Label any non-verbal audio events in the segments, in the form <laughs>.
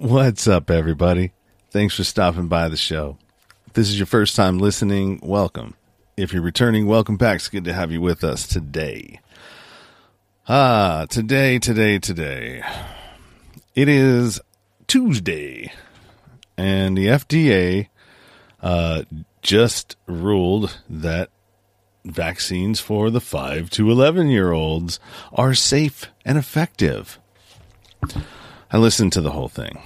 What's up, everybody? Thanks for stopping by the show. If this is your first time listening, welcome. If you're returning, welcome back. It's good to have you with us today. Ah, today, today, today. It is Tuesday, and the FDA uh, just ruled that vaccines for the 5 to 11 year olds are safe and effective. I listened to the whole thing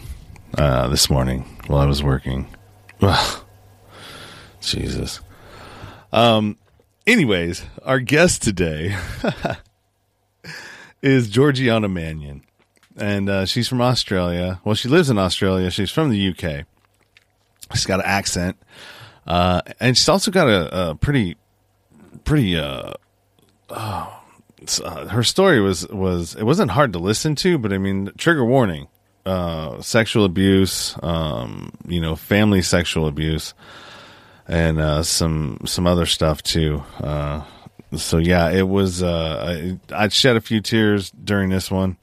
uh, this morning while I was working. Ugh. Jesus. Um. Anyways, our guest today <laughs> is Georgiana Mannion, and uh, she's from Australia. Well, she lives in Australia. She's from the UK. She's got an accent, uh, and she's also got a, a pretty, pretty. Uh, oh, uh, her story was was it wasn't hard to listen to, but I mean, trigger warning: uh, sexual abuse, um, you know, family sexual abuse, and uh, some some other stuff too. Uh, so yeah, it was. Uh, I, I shed a few tears during this one.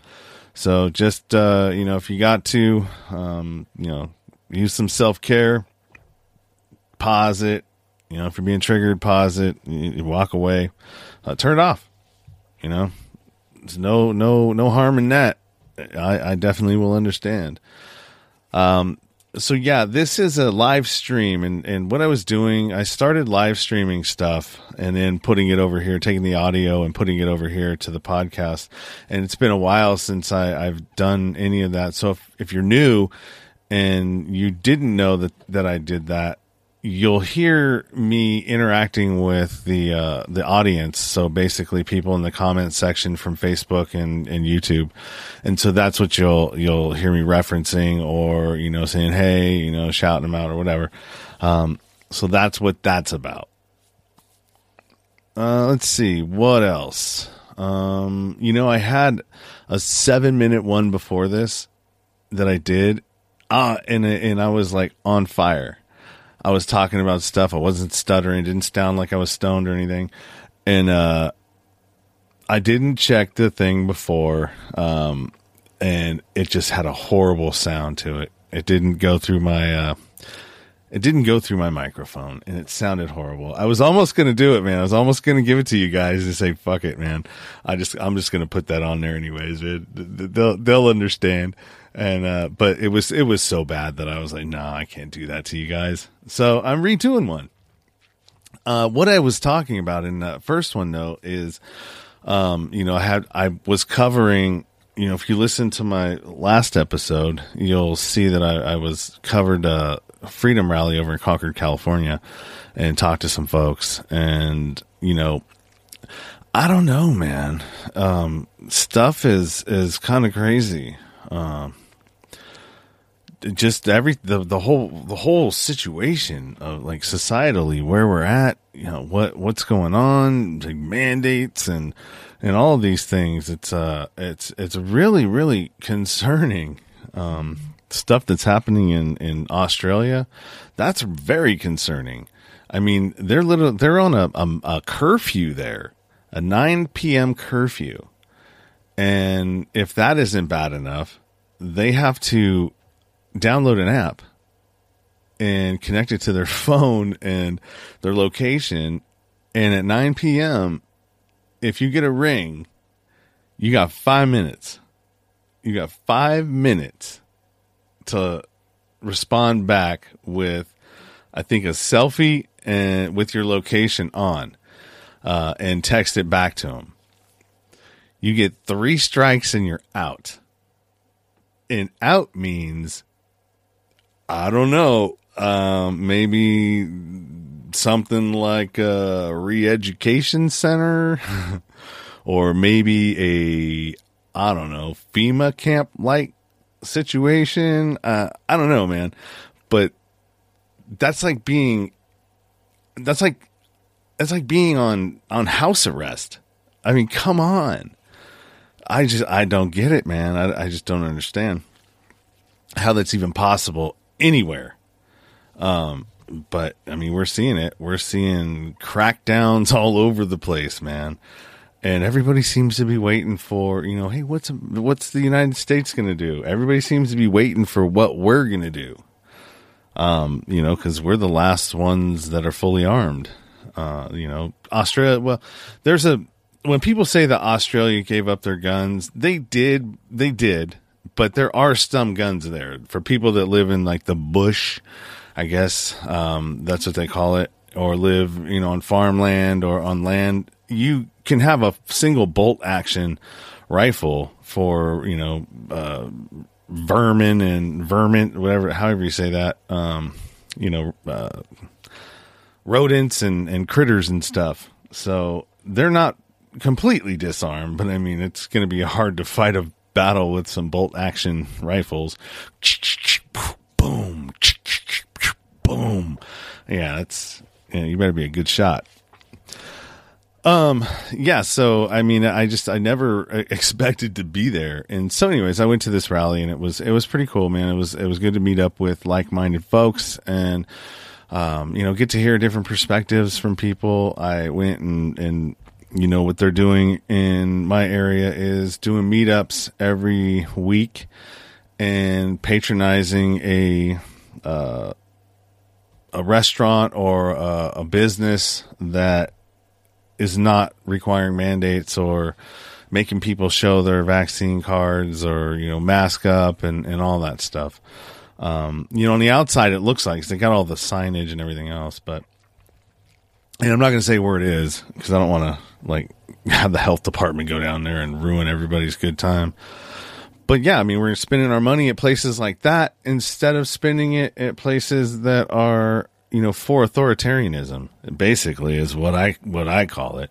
So just uh, you know, if you got to, um, you know, use some self care. Pause it. You know, if you're being triggered, pause it. You, you walk away. Uh, turn it off. You know, there's no no no harm in that. I, I definitely will understand. Um, so yeah, this is a live stream, and and what I was doing, I started live streaming stuff, and then putting it over here, taking the audio and putting it over here to the podcast. And it's been a while since I, I've done any of that. So if if you're new and you didn't know that that I did that, you'll hear me interacting with the uh, the audience. So basically, people in the comment section from Facebook and, and YouTube, and so that's what you'll you'll hear me referencing, or you know, saying hey, you know, shouting them out or whatever. Um, so that's what that's about. Uh, let's see what else. Um, you know, I had a seven minute one before this that I did, uh, and and I was like on fire I was talking about stuff. I wasn't stuttering. It didn't sound like I was stoned or anything. And uh, I didn't check the thing before, um, and it just had a horrible sound to it. It didn't go through my. Uh, it didn't go through my microphone, and it sounded horrible. I was almost going to do it, man. I was almost going to give it to you guys and say, "Fuck it, man." I just, I'm just going to put that on there anyways. They'll, they'll understand and uh, but it was it was so bad that I was like, no, nah, I can't do that to you guys. So I'm redoing one. Uh, what I was talking about in the first one though is, um, you know, I had I was covering. You know, if you listen to my last episode, you'll see that I, I was covered a freedom rally over in Concord, California, and talked to some folks. And you know, I don't know, man. Um, stuff is is kind of crazy. Um, just every the the whole the whole situation of like societally where we're at, you know what what's going on, like mandates and and all of these things. It's uh it's it's really really concerning. Um, stuff that's happening in in Australia, that's very concerning. I mean, they're little they're on a, a, a curfew there, a 9 p.m. curfew. And if that isn't bad enough, they have to download an app and connect it to their <laughs> phone and their location. And at 9 p.m., if you get a ring, you got five minutes. You got five minutes to respond back with, I think, a selfie and with your location on, uh, and text it back to him. You get three strikes and you're out. And out means I don't know. Um, maybe something like a re-education center, <laughs> or maybe a I don't know FEMA camp like situation. Uh, I don't know, man. But that's like being that's like that's like being on on house arrest. I mean, come on. I just I don't get it, man. I, I just don't understand how that's even possible anywhere. Um, but I mean, we're seeing it. We're seeing crackdowns <laughs> all over the place, man. And everybody seems to be waiting for you know, hey, what's what's the United States going to do? Everybody seems to be waiting for what we're going to do. Um, you know, because we're the last ones that are fully armed. Uh, you know, Australia. Well, there's a when people say that Australia gave up their guns, they did. They did, but there are some guns there for people that live in like the bush. I guess um, that's what they call it, or live you know on farmland or on land. You can have a single bolt action rifle for you know uh, vermin and vermin, whatever, however you say that. Um, you know, uh, rodents and and critters and stuff. So they're not completely disarmed, but I mean, it's going to be hard to fight a battle with some bolt action rifles. Boom, boom. Yeah, it's yeah, you better be a good shot. Um, yeah, so I mean, I just I never <laughs> expected to be there, and so anyways, I went to this rally, and it was it was pretty cool, man. It was it was good to meet up with like minded folks, and um, you know, get to hear different perspectives from people. I went and and you know what they're doing in my area is doing meetups every week and patronizing a uh, a restaurant or a, a business that is not requiring mandates or making people show their vaccine cards or you know mask up and and all that stuff. Um, you know, on the outside it looks like they got all the signage and everything else, but and I'm not going to say where it is because I don't want to like <laughs> have the health department go down there and ruin everybody's good time. But yeah, I mean, we're spending our money at places like that instead of spending it at places that are you know, for authoritarianism, basically is what I what I call it.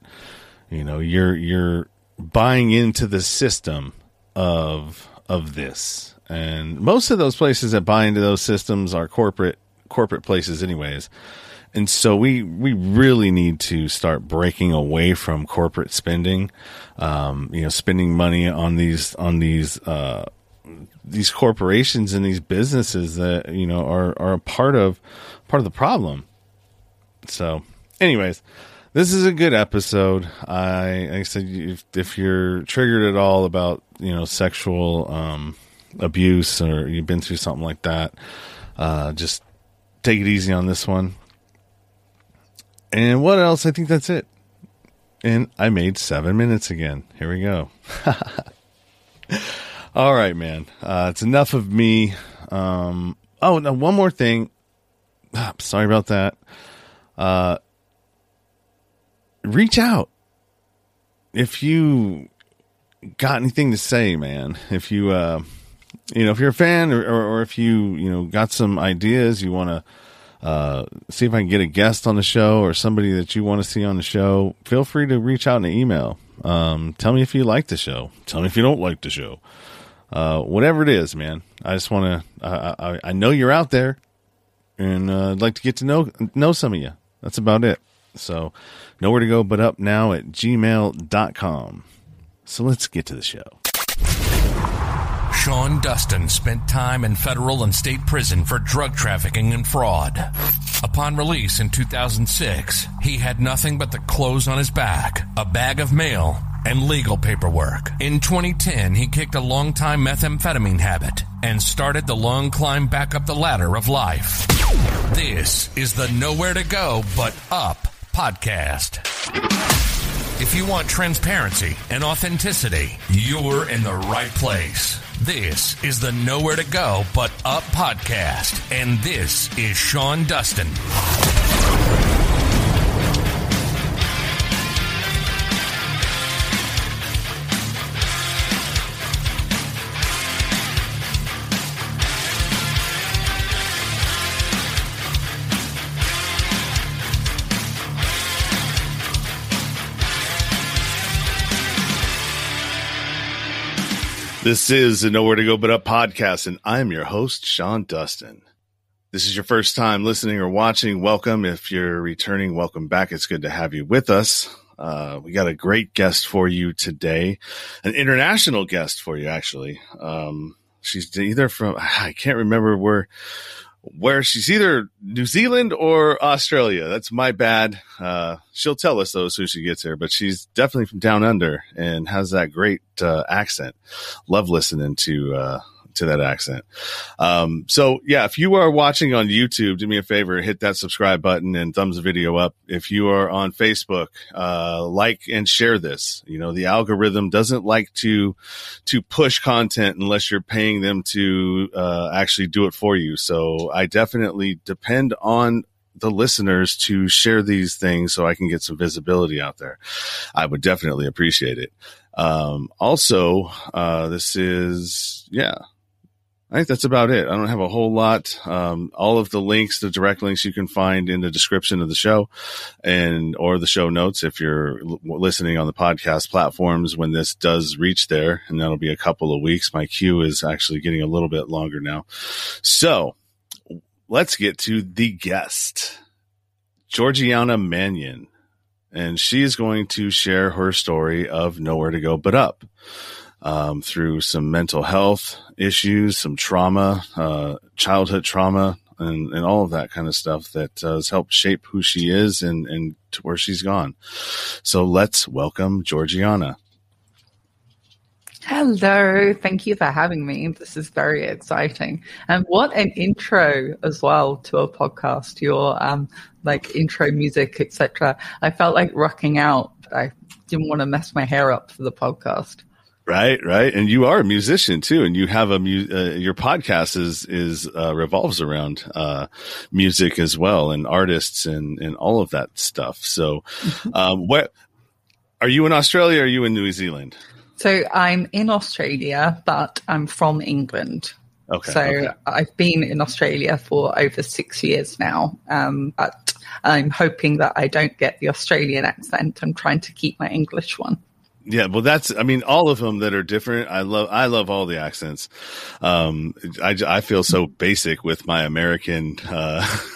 You know, you're you're buying into the system of of this. And most of those places that buy into those systems are corporate corporate places anyways. And so we we really need to start breaking away from corporate spending. Um, you know, spending money on these on these uh, these corporations and these businesses that you know are are a part of part of the problem. So, anyways, this is a good episode. I, like I said, if, if you're triggered at all about you know sexual um, abuse or you've been through something like that, uh, just take it easy on this one. And what else? I think that's it. And I made seven minutes again. Here we go. <laughs> All right, man. Uh, it's enough of me. Um, oh, now one more thing. Sorry about that. Uh, reach out if you got anything to say, man. If you, uh, you know, if you're a fan or, or, or if you, you know, got some ideas, you want to uh, see if I can get a guest on the show or somebody that you want to see on the show, feel free to reach out in an email. Um, tell me if you like the show. Tell me if you don't like the show. Uh, whatever it is, man. I just want to. I, I know you're out there and uh, I'd like to get to know know some of you. That's about it. So, nowhere to go but up now at gmail.com. So, let's get to the show. Sean Dustin spent time in federal and state prison for drug trafficking and fraud. Upon release in 2006, he had nothing but the clothes on his back, a bag of mail, and legal paperwork. In 2010, he kicked a long-time methamphetamine habit and started the long climb back up the ladder of life. This is the Nowhere to Go But Up podcast. If you want transparency and authenticity, you're in the right place. This is the Nowhere to Go But Up podcast, and this is Sean Dustin. This is the Nowhere to Go But Up podcast, and I'm your host, Sean Dustin. This is your first time listening or watching. Welcome. If you're returning, welcome back. It's good to have you with us. Uh, we got a great guest for you today, an international guest for you, actually. Um, she's either from, I can't remember where, where she's either New Zealand or Australia. That's my bad. Uh, she'll tell us though as soon as she gets here, but she's definitely from down under and has that great uh, accent. Love listening to uh, to that accent. Um, so yeah, if you are watching on YouTube, do me a favor, hit that subscribe button and thumbs the video up. If you are on Facebook, uh, like and share this. You know, the algorithm doesn't like to, to push content unless you're paying them to, uh, actually do it for you. So I definitely depend on the listeners to share these things so I can get some visibility out there. I would definitely appreciate it. Um, also, uh, this is, yeah, I think that's about it. I don't have a whole lot. Um, all of the links, the direct links you can find in the description of the show and, or the show notes if you're l- listening on the podcast platforms when this does reach there. And that'll be a couple of weeks. My queue is actually getting a little bit longer now. So let's get to the guest, Georgiana Mannion. And she is going to share her story of nowhere to go but up um, through some mental health issues, some trauma, uh, childhood trauma, and, and all of that kind of stuff that uh, has helped shape who she is and, and to where she's gone. So let's welcome Georgiana. Hello, thank you for having me. This is very exciting. And what an intro as well to a podcast, your um like intro music, etc. I felt like rocking out. I didn't want to mess my hair up for the podcast. Right, right, and you are a musician too, and you have a mu- uh, your podcast is is uh, revolves around uh, music as well, and artists and and all of that stuff. So, <laughs> um, what are you in Australia? Or are you in New Zealand? So I'm in Australia, but I'm from England. Okay. So okay. I've been in Australia for over six years now, um, but I'm hoping that I don't get the Australian accent. I'm trying to keep my English one. Yeah, well, that's, I mean, all of them that are different. I love, I love all the accents. Um, I, I feel so basic with my American, uh, <laughs>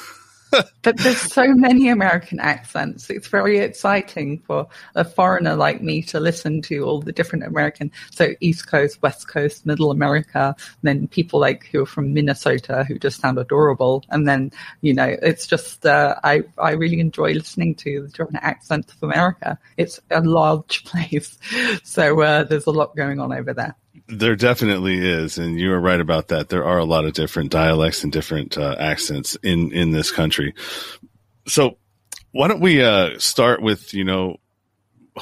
but there's so many American accents. It's very exciting for a foreigner like me to listen to all the different American, so East Coast, West Coast, Middle America, then people like who are from Minnesota who just sound adorable. And then, you know, it's just, uh, I, I really enjoy listening to the different accents of America. It's a large <laughs> place. So, uh, there's a lot going on over there. There definitely is, and you are right about that. There are a lot of different dialects and different uh, accents in in this country. So, why don't we uh, start with you know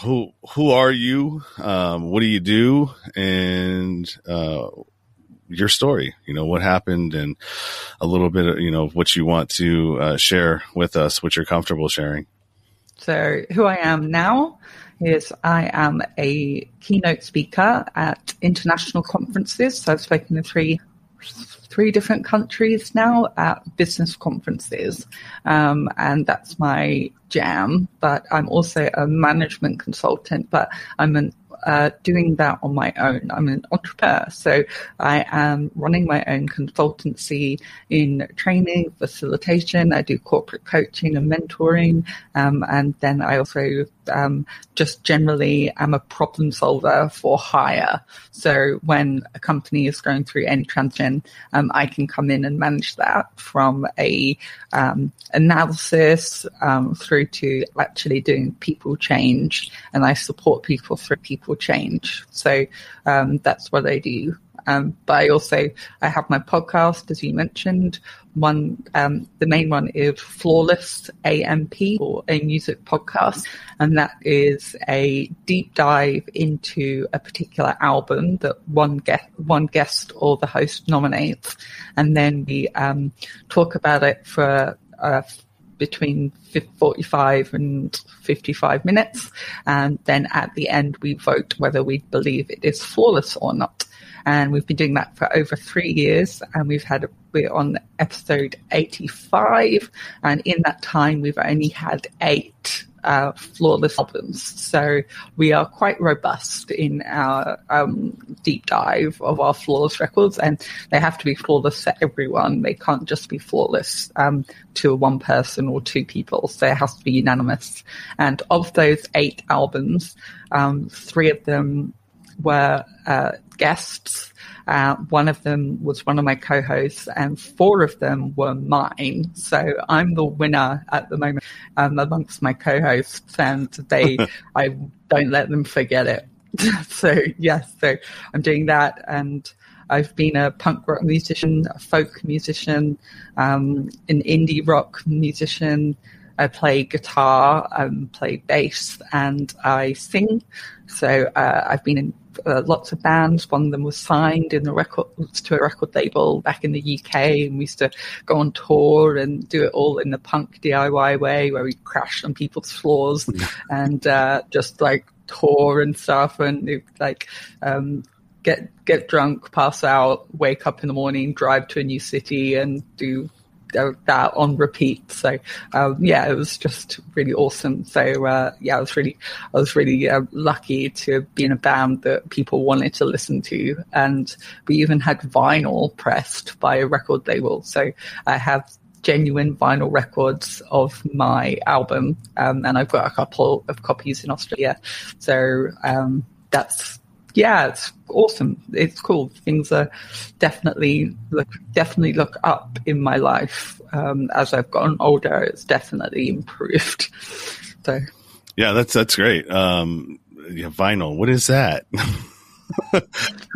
who who are you? Um, what do you do? And uh, your story. You know what happened, and a little bit of you know what you want to uh, share with us, what you're comfortable sharing. So, who I am now is I am a keynote speaker at international conferences. So I've spoken to three three different countries now at business conferences, um, and that's my jam. But I'm also a management consultant, but I'm an uh, doing that on my own. I'm an entrepreneur, so I am running my own consultancy in training, facilitation. I do corporate coaching and mentoring, um, and then I also um, just generally am a problem solver for hire. So when a company is going through any transition, um, I can come in and manage that from a um, analysis um, through to actually doing people change, and I support people through people change. So um, that's what I do. Um, but I also I have my podcast, as you mentioned. One, um, the main one is Flawless AMP or a music podcast, and that is a deep dive into a particular album that one guest, one guest or the host nominates, and then we um, talk about it for. Uh, between 45 and 55 minutes. And then at the end, we vote whether we believe it is flawless or not. And we've been doing that for over three years. And we've had, we're on episode 85. And in that time, we've only had eight uh, flawless albums. So we are quite robust in our um, deep dive of our flawless records, and they have to be flawless for everyone. They can't just be flawless um, to one person or two people. So it has to be unanimous. And of those eight albums, um, three of them were uh, guests. Uh, one of them was one of my co-hosts, and four of them were mine. So I'm the winner at the moment um, amongst my co-hosts, and they, <laughs> I don't let them forget it. <laughs> so yes, so I'm doing that, and I've been a punk rock musician, a folk musician, um, an indie rock musician. I play guitar, I um, play bass, and I sing. So uh, I've been in uh, lots of bands. One of them was signed in the record to a record label back in the UK, and we used to go on tour and do it all in the punk DIY way, where we crash on people's floors <laughs> and uh, just like tour and stuff, and like um, get get drunk, pass out, wake up in the morning, drive to a new city, and do that on repeat. So um, yeah, it was just really awesome. So uh, yeah, I was really I was really uh, lucky to be in a band that people wanted to listen to, and we even had vinyl pressed by a record label. So I have genuine vinyl records of my album, um, and I've got a couple of copies in Australia. So um, that's yeah, it's awesome. It's cool. Things are definitely look definitely look up in my life um, as I've gotten older. It's definitely improved. <laughs> So yeah, that's that's great. Um, yeah, vinyl. What is that? <laughs> <laughs>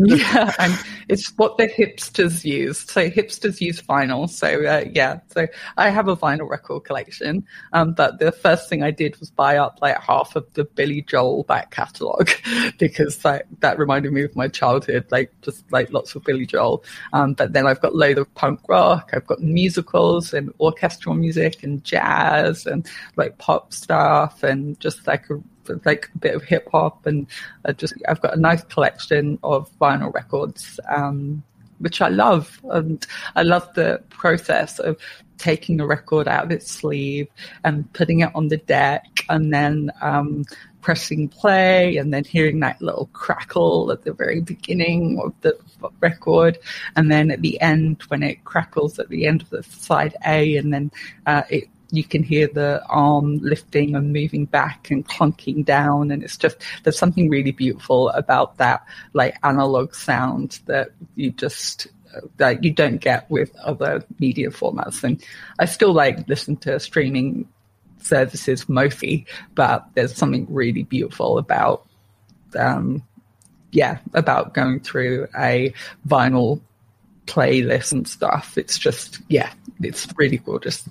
yeah, and it's what the hipsters use. So hipsters use vinyl. So uh, yeah, so I have a vinyl record collection. Um, but the first thing I did was buy up like half of the Billy Joel back catalogue <laughs> because that that reminded me of my childhood, like just like lots of Billy Joel. Um, but then I've got load of punk rock. I've got musicals and orchestral music and jazz and like pop stuff and just like a like a bit of hip hop, and uh, just I've got a nice collection of vinyl records, um, which I love, and I love the process of taking a record out of its sleeve and putting it on the deck, and then um, pressing play, and then hearing that little crackle at the very beginning of the record, and then at the end when it crackles at the end of the side A, and then uh, it you can hear the arm lifting and moving back and clunking down. And it's just, there's something really beautiful about that, like analog sound that you just, that you don't get with other media formats. And I still like listen to streaming services mostly, but there's something really beautiful about, um, yeah, about going through a vinyl playlist and stuff. It's just, yeah, it's really gorgeous.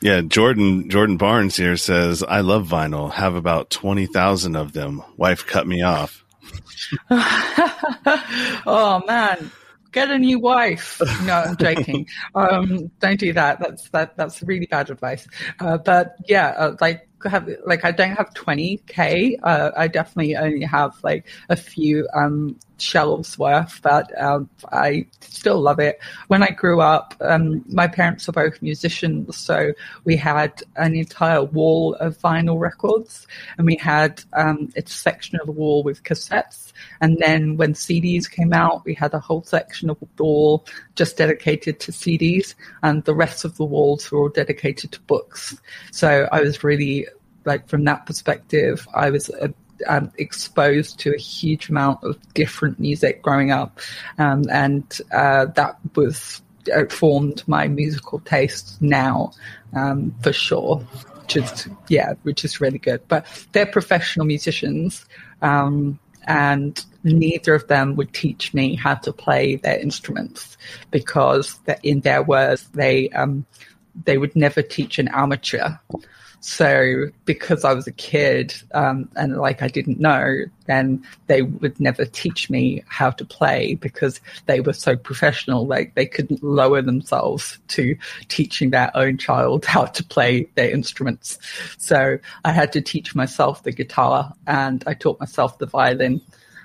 Yeah, Jordan Jordan Barnes here says, "I love vinyl. Have about twenty thousand of them. Wife cut me off." <laughs> oh man, get a new wife. No, I'm joking. <laughs> um, don't do that. That's that. That's really bad advice. Uh, but yeah, uh, like have like I don't have 20k. Uh, I definitely only have like a few um, shelves worth, but um, I still love it. When I grew up, um, my parents are both musicians, so we had an entire wall of vinyl records, and we had um, a section of the wall with cassettes. And then when CDs came out, we had a whole section of the wall just dedicated to CDs, and the rest of the walls were all dedicated to books. So I was really like from that perspective, I was uh, um, exposed to a huge amount of different music growing up, um, and uh, that was uh, formed my musical taste now um, for sure. Is yeah, which is really good. But they're professional musicians, um, and neither of them would teach me how to play their instruments because in their words they um, they would never teach an amateur. So because I was a kid um, and like I didn't know, then they would never teach me how to play because they were so professional. Like they couldn't lower themselves to teaching their own child <laughs> how to play their instruments. So I had to teach myself the guitar and I taught myself the violin.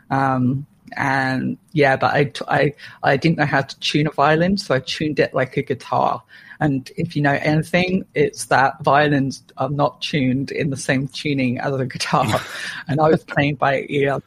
Um, and yeah, but I, I, I didn't know how to tune a violin, so I tuned it like a guitar. And if you know anything, it's that violins are not tuned in the same tuning as a guitar. <laughs> and I was playing by ear.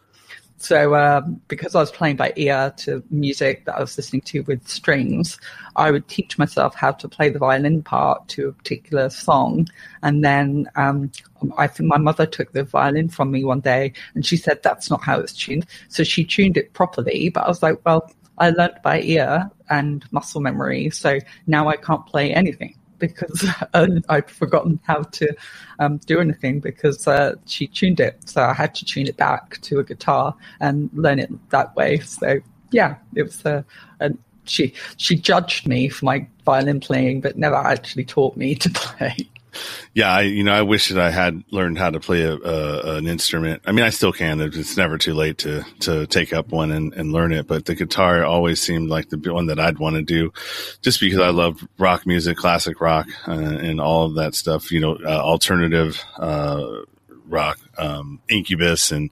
So, um, because I was playing by ear to music that I was listening to with strings, I would teach myself how to play the violin part to a particular song. And then um, I think my mother took the violin from me one day and she said, that's not how it's tuned. So she tuned it properly. But I was like, well, I learnt by ear and muscle memory. So now I can't play anything because uh, <laughs> I've forgotten how to um, do anything because uh, she tuned it. So I had to tune it back to a guitar and learn it that way. So yeah, it was a, a she she judged me for my violin playing, but never actually taught me <laughs> to play yeah, I, you know, I wish that I had learned how to play a, a, an instrument. I mean, I still can. It's never too late to, to take up one and, and learn it. But the guitar always seemed like the one that I'd want to do just because I love rock music, classic rock, uh, and all of that stuff, you know, uh, alternative, uh, rock, um, Incubus, and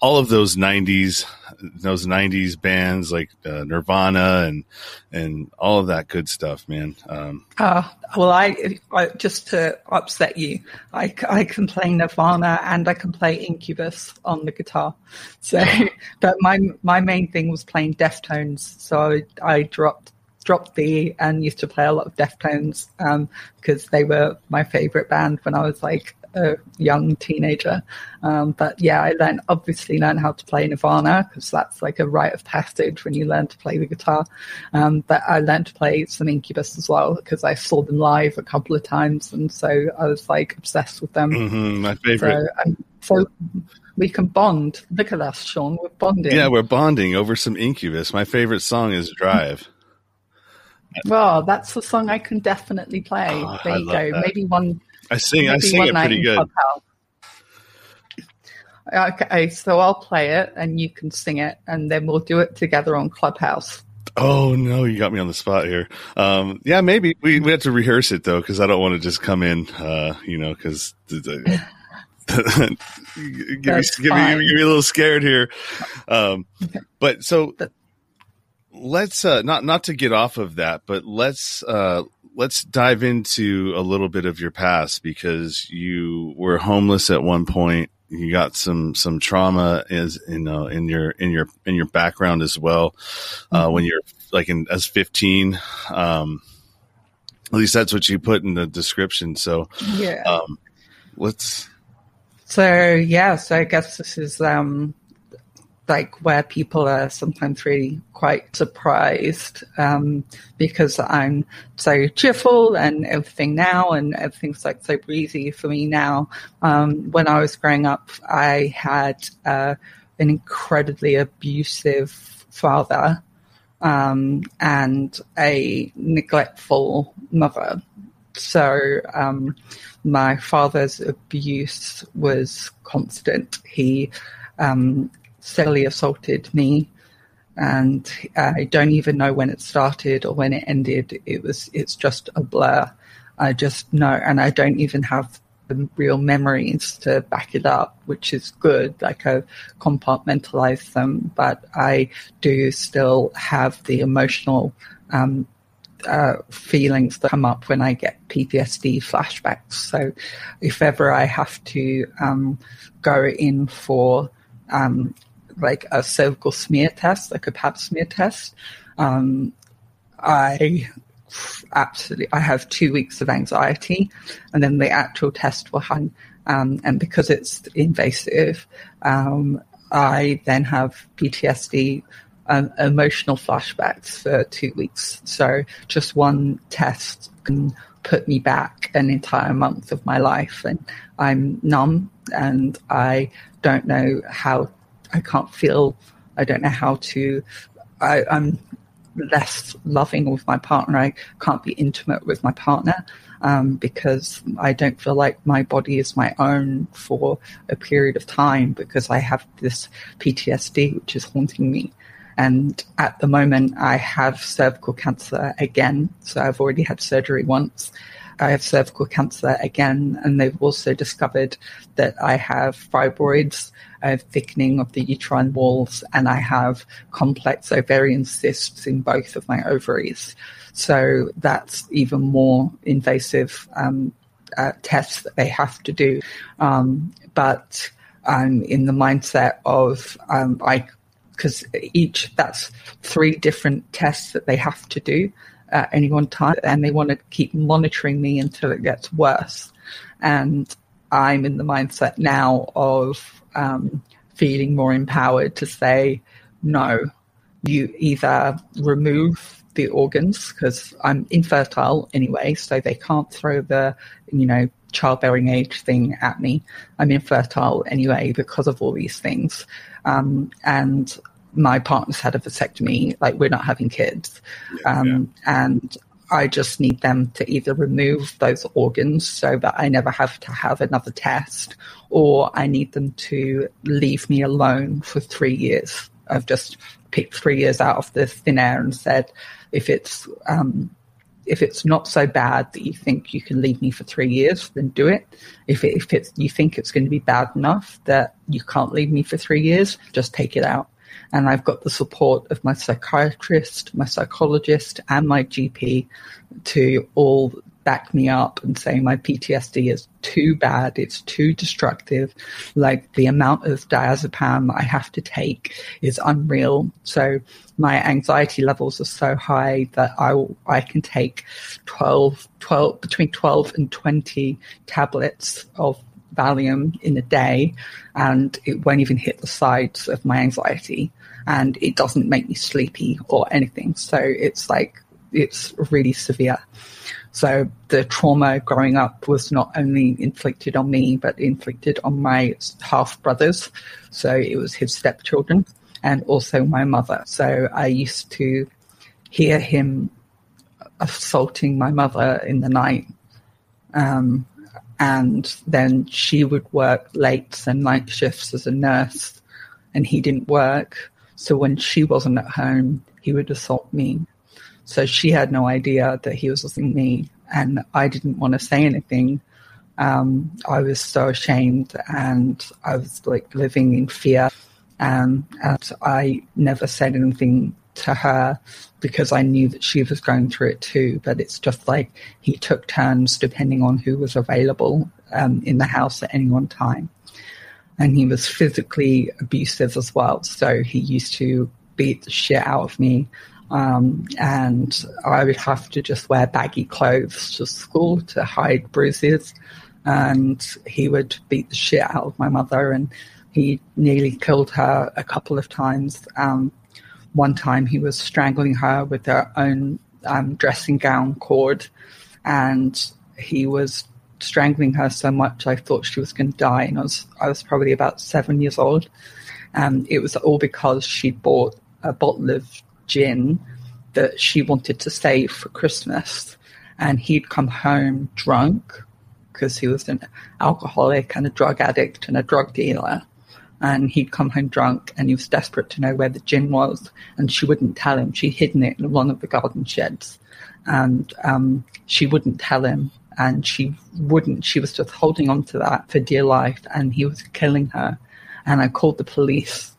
all of those '90s, those '90s bands like uh, Nirvana and and all of that good stuff, man. Um, uh, well, I, I, just to upset you, I, I can play Nirvana and I can play Incubus on the guitar. So, <laughs> but my my main thing was playing Deftones, so I, I dropped dropped the and used to play a lot of Deftones um, because they were my favorite band when I was like a young teenager. Um, but yeah, I learned obviously learned how to play Nirvana because that's like a rite of passage when you learn to play the guitar. Um, but I learned to play some Incubus as well because I saw them live a couple of times, and so I was like obsessed with them. Mm-hmm, my favorite. So, um, so we can bond. Look at us, Sean. We're bonding. Yeah, we're bonding over some Incubus. My favorite song is Drive. <laughs> Well, that's the song I can definitely play. Oh, there you go. That. Maybe one I sing. I sing it pretty good. Okay, so I'll play it and you can sing it, and then we'll do it together on Clubhouse. Oh no, you got me on the spot here. Um, yeah, maybe we we have to rehearse it though, because I don't want to just come in, uh, you know, because <laughs> <laughs> give, me, give, me, give, me, a little scared here. Um. But so let's uh, not not to get off of that, but let's uh, let's dive into a little bit of your past because you were homeless at one point. You got some some trauma is you know in your in your in your background as well. Uh, mm-hmm. when you're like in as 15, um, at least that's what you put in the description. So yeah, um, let's. So yeah, so I guess this is um like where people are sometimes really quite surprised um, because I'm so cheerful and everything now, and everything's like so breezy for me now. Um, when I was growing up, I had uh, an incredibly abusive father um, and a neglectful mother. So um, my father's abuse was constant. He um, sexually assaulted me and I don't even know when it started or when it ended. It was it's just a blur. I just know, and I don't even have the real memories to back it up, which is good. Like I've compartmentalized them, but I do still have the emotional um, uh, feelings that come up when I get PTSD flashbacks. So if ever I have to um, go in for um, like a cervical smear test, like a pap smear test. Um, I absolutely, I have two weeks of anxiety, and then the actual test will hang. Um, and because it's invasive, um, I then have PTSD, emotional flashbacks for two weeks. So just one test can put me back an entire month of my life, and I'm numb, and I don't know how I can't feel, I don't know how to, I, I'm less loving with my partner. I can't be intimate with my partner um, because I don't feel like my body is my own for a period of time because I have this PTSD which is haunting me. And at the moment, I have cervical cancer again. So I've already had surgery once. I have cervical cancer again, and they've also discovered that I have fibroids, Thickening of the uterine walls, and I have complex ovarian cysts in both of my ovaries. So that's even more invasive um, uh, tests that they have to do. Um, but I'm in the mindset of um, I because each that's three different tests that they have to do at any one time, and they want to keep monitoring me until it gets worse. And I'm in the mindset now of um, feeling more empowered to say, no, you either remove the organs because I'm infertile anyway, so they can't throw the, you know, childbearing age thing at me. I'm infertile anyway because of all these things. Um, and my partner's had a vasectomy, like we're not having kids. Um, yeah. And I just need them to either remove those organs so that I never have to have another test, or I need them to leave me alone for three years. I've just picked three years out of the thin air and said, if it's um, if it's not so bad that you think you can leave me for three years, then do it. If it, if it's you think it's going to be bad enough that you can't leave me for three years, just take it out. And I've got the support of my psychiatrist, my psychologist, and my GP to all back me up and say my PTSD is too bad, it's too destructive. Like the amount of diazepam I have to take is unreal. So my anxiety levels are so high that I, I can take 12, 12, between 12 and 20 tablets of Valium in a day and it won't even hit the sides of my anxiety and it doesn't make me sleepy or anything. So it's like, it's really severe. So the trauma growing up was not only inflicted on me, but inflicted on my half brothers. So it was his stepchildren and also my mother. So I used to hear him assaulting my mother in the night. Um, and then she would work late and night shifts as a nurse, and he didn't work. So when she wasn't at home, he would assault me. So she had no idea that he was assaulting me, and I didn't want to say anything. Um, I was so ashamed, and I was like living in fear. Um, and I never said anything to her because I knew that she was going through it too. But it's just like he took turns depending on who was available um, in the house at any one time. And he was physically abusive as well. So he used to beat the shit out of me. Um, and I would have to just wear baggy clothes to school to hide bruises. And he would beat the shit out of my mother. And he nearly killed her a couple of times. Um, one time he was strangling her with her own um, dressing gown cord, and he was strangling her so much I thought she was going to die. And I was I was probably about seven years old. Um, it was all because she bought a bottle of gin that she wanted to save for Christmas, and he'd come home drunk because he was an alcoholic and a drug addict and a drug dealer and he'd come home drunk and he was desperate to know where the gin was and she wouldn't tell him. She'd hidden it in one of the garden sheds and um, she wouldn't tell him and she wouldn't. She was just holding on to that for dear life and he was killing her. And I called the police.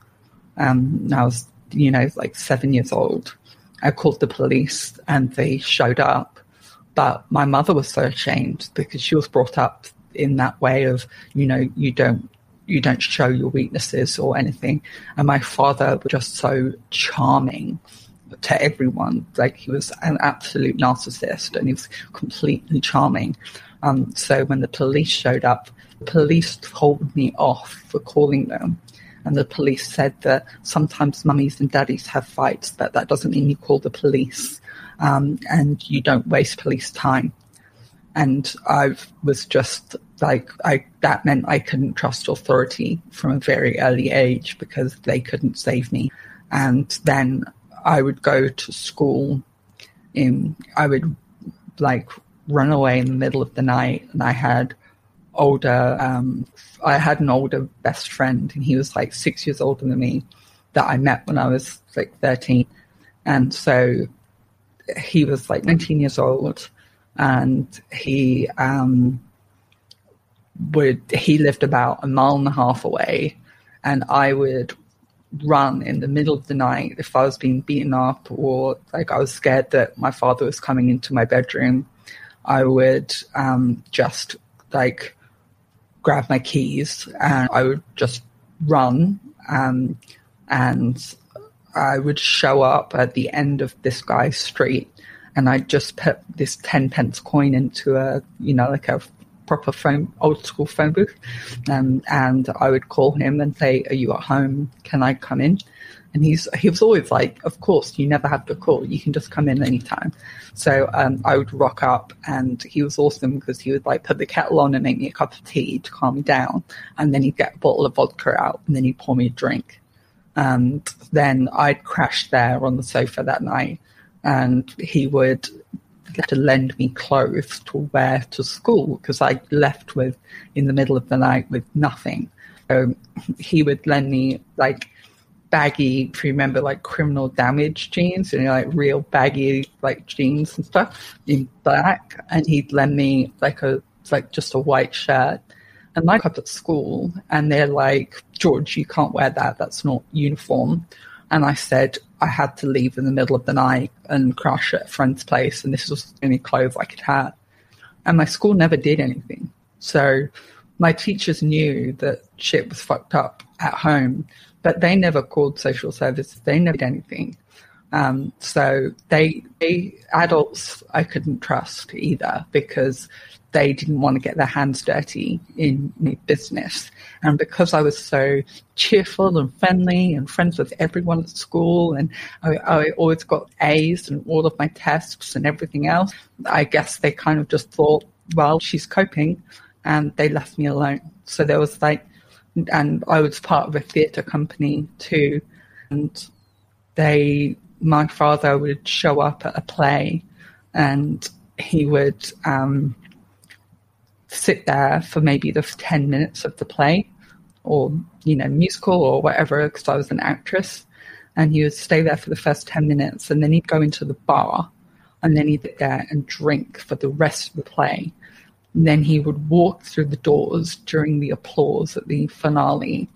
Um, I was, you know, like seven years old. I called the police and they showed up. But my mother was so ashamed because she was brought up in that way of, you know, you don't you don't show your weaknesses or anything. And my father was just so charming to everyone. Like he was an absolute narcissist and he was completely charming. Um, so when the police showed up, the police told me off for calling them. And the police said that sometimes mummies and daddies have fights, but that doesn't mean you call the police um, and you don't waste police time. And I was just like I that meant I couldn't trust authority from a very early age because they couldn't save me. And then I would go to school in I would like run away in the middle of the night. And I had older um, I had an older best friend and he was like six years older than me that I met when I was like 13 and so he was like 19 years old and he um, would he lived about a mile and a half away, and I would run in the middle of the night if I was being beaten up or like I was scared that my father was coming into my bedroom. I would um, just like grab my keys and I would just run. Um, and I would show up at the end of this guy's street and I'd just put this 10 pence coin into a, you know, like a proper phone, old school phone booth. Um, and I would call him and say, are you at home? Can I come in? And he's, he was always like, of course, you never have to call. You can just come in anytime. So, um, I would rock up and he was awesome because he would like put the kettle on and make me a cup of tea to calm me down. And then he'd get a bottle of vodka out and then he'd pour me a drink. And then I'd crash there on the sofa that night and he would get to lend me clothes to wear to school because I left with in the middle of the night with nothing. So he would lend me like baggy, if you remember, like criminal damage jeans, you know, like real baggy like jeans and stuff in black, and he'd lend me like a like just a white shirt. And I got up at school, and they're like, George, you can't wear that. That's not uniform. And I said I had to leave in the middle of the night and crash at a friend's place, and this was the only clothes I could have. And my school never did anything. So my teachers knew that shit was fucked up at home, but they never called social services. They never did anything. Um, so they, they adults I couldn't trust either because they didn't want to get their hands dirty in business. And because I was so cheerful and friendly and friends with everyone at school, and I, I always got A's in all of my tests and everything else, I guess they kind of just thought, well, she's coping, and they left me alone. So there was like, and I was part of a theatre company too, and they, my father would show up at a play, and he would um, sit there for maybe the 10 minutes of the play or, you know, musical or whatever, because I was an actress. And he would stay there for the first 10 minutes and then he'd go into the bar and then he'd sit there and drink for the rest of the play. And then he would walk through the doors during the applause at the finale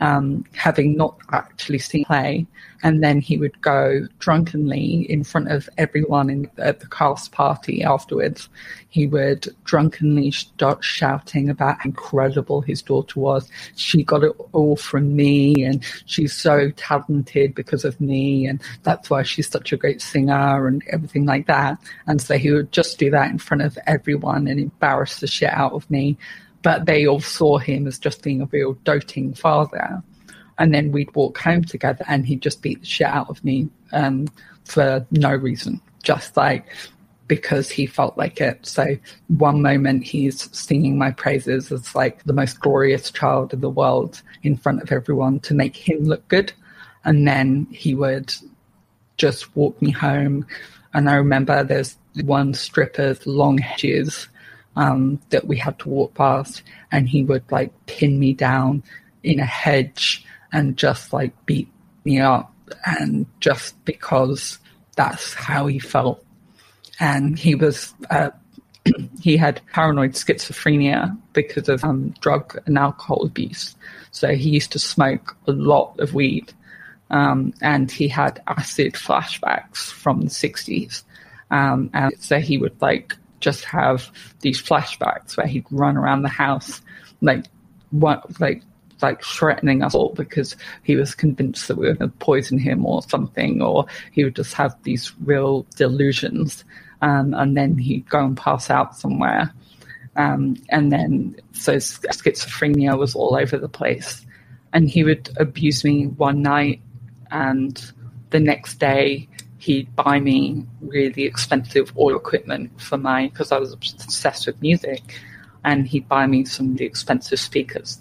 um, having not actually seen play, and then he would go drunkenly in front of everyone in, at the cast party afterwards. He would drunkenly start shouting about how incredible his daughter was. She got it all from me, and she's so talented because of me, and that's why she's such a great singer, and everything like that. And so he would just do that in front of everyone and embarrass the shit out of me but they all saw him as just being a real doting father. And then we'd walk home together and he'd just beat the shit out of me um, for no reason, just like because he felt like it. So one moment he's singing my praises as like the most glorious child in the world in front of everyone to make him look good. And then he would just walk me home. And I remember there's one stripper's long hedges um, that we had to walk past, and he would like pin me down in a hedge and just like beat me up, and just because that's how he felt. And he was, uh, <clears throat> he had paranoid schizophrenia because of um, drug and alcohol abuse. So he used to smoke a lot of weed. Um, and he had acid flashbacks from the 60s. Um, and so he would like just have these flashbacks where he'd run around the house like what like like threatening us all because he was convinced that we were going to poison him or something, or he would just have these real delusions, um, and then he'd go and pass out somewhere, um, and then so schizophrenia was all over the place, and he would abuse me one night, and the next day he'd buy me really expensive audio equipment for my because I was obsessed with music, and he'd buy me some really expensive speakers,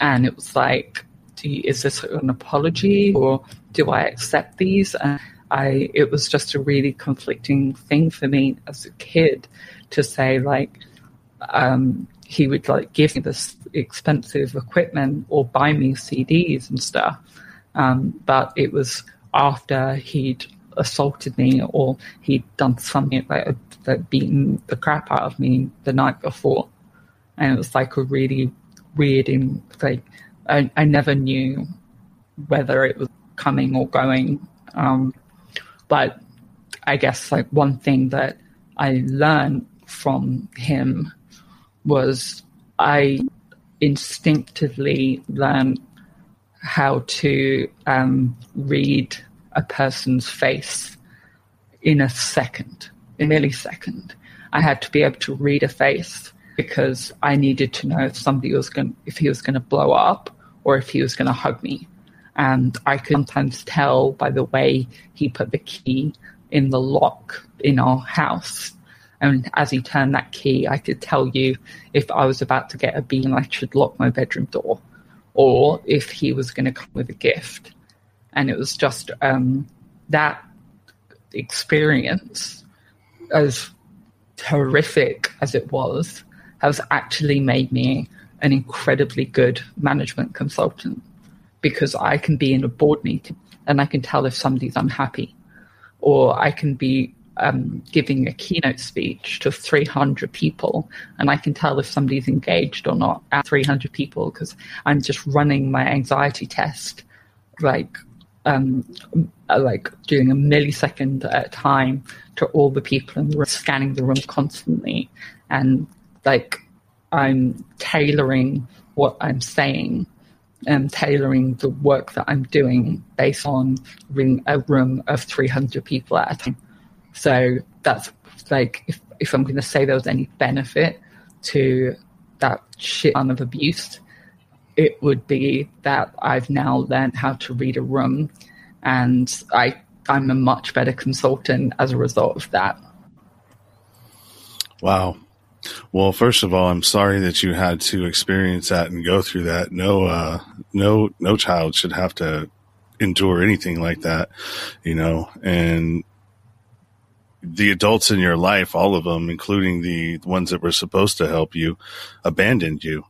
and it was like, you, is this an apology or do I accept these? And I it was just a really conflicting thing for me as a kid to say like. Um, he would like give me this expensive equipment or buy me CDs and stuff. Um, but it was after he'd assaulted me or he'd done something that that beaten the crap out of me the night before, and it was like a really weird and like I, I never knew whether it was coming or going. Um, but I guess like one thing that I learned from him was I instinctively learned how to um, read a person's face in a second, a millisecond. I had to be able to read a face because I needed to know if somebody was going, if he was going to blow up or if he was going to hug me. And I could sometimes tell by the way he put the key in the lock in our house. And as he turned that key, I could tell you if I was about to get a bean, I should lock my bedroom door, or if he was going to come with a gift. And it was just um, that experience, as horrific as it was, has actually made me an incredibly good management consultant. Because I can be in a board meeting and I can tell if somebody's unhappy, or I can be um, giving a keynote speech to 300 people and I can tell if somebody's engaged or not at 300 people. Because I'm just running my anxiety test like um, like doing a millisecond at a time to all the people in the room, scanning the room constantly, and like I'm tailoring what I'm saying and tailoring the work that I'm doing based on a room of 300 people at a time. So that's like, if, if I'm going to say there was any benefit to that shit ton of abuse, it would be that I've now learned how to read a room and I, I'm a much better consultant as a result of that. Wow. Well, first of all, I'm sorry that you had to experience that and go through that. No, uh, no, no child should have to endure anything like that, you know, and the adults in your life, all of them, including the ones that were supposed to help you, abandoned you.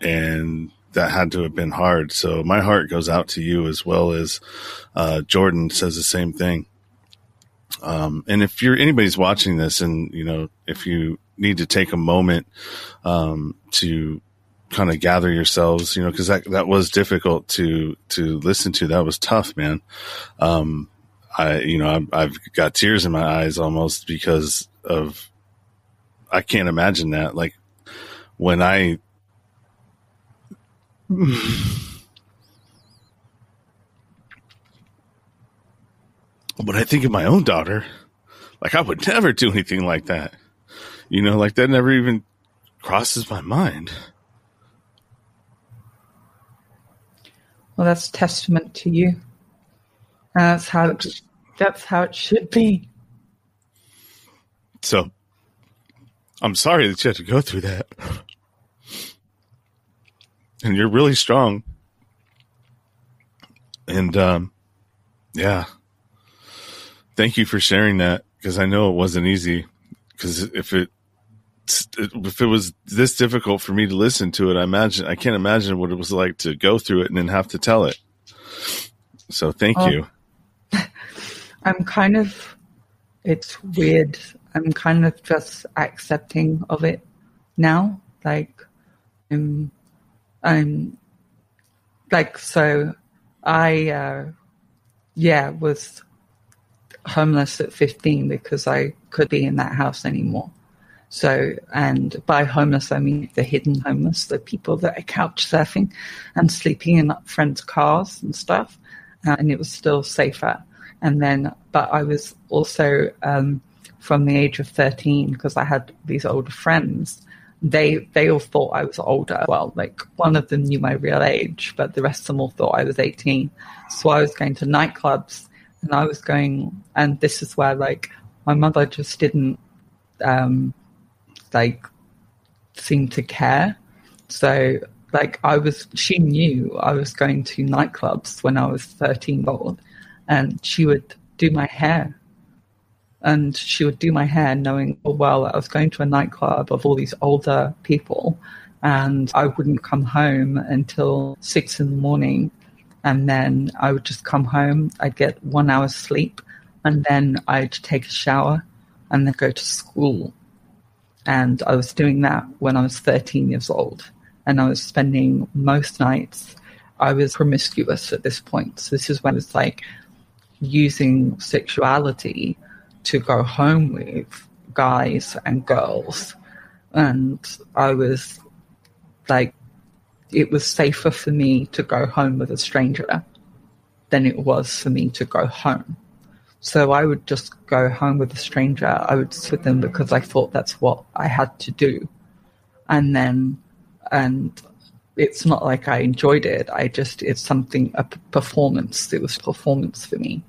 And that had to have been hard. So my heart goes out to you as well as uh, Jordan says the same thing. Um, and if you're anybody's watching this, and you know, if you need to take a moment um, to kind of gather yourselves, you know, because that that was difficult to to listen to. That was tough, man. Um, I, you know, I've, I've got tears in my eyes almost because of I can't imagine that. Like when I <sighs> But I think of my own daughter, like I would never do anything like that. You know, like that never even crosses my mind. Well, that's testament to you. That's how it, that's how it should be. So, I'm sorry that you had to go through that and you're really strong. And um, yeah, thank you for sharing that because I know it wasn't easy. Because if it if it was this difficult for me to listen to it, I imagine I can't imagine what it was like to go through it and then have to tell it. So thank oh, you. <laughs> I'm kind of it's weird. I'm kind of just accepting of it now. Like I'm um, like so, I uh, yeah was homeless at 15 because I could be in that house anymore. So, and by homeless, I mean the hidden homeless, the people that are couch surfing and sleeping in friends' cars and stuff. Uh, and it was still safer. And then, but I was also um, from the age of 13 because I had these older friends they they all thought I was older. Well, like one of them knew my real age, but the rest of them all thought I was 18. So I was going to nightclubs and I was going, and this is where like my mother just didn't um, like seem to care. So like I was, she knew I was going to nightclubs when I was 13 old, and she would do my hair and she would do my hair knowing well that I was going to a nightclub of all these older people and I wouldn't come home until six in the morning. And then I would just come home I'd get one hour's sleep and then I'd take a shower and then go to school. And I was doing that when I was 13 years old and I was spending most nights I was promiscuous at this point. So this is when it's like using sexuality to go home with guys and girls. And I was like it was safer for me to go home with a stranger than it was for me to go home. So I would just go home with a stranger. I would sit with them because I thought that's what I had to do. And then, and it's not like I enjoyed it. I just, it's something, a performance. It was performance for me.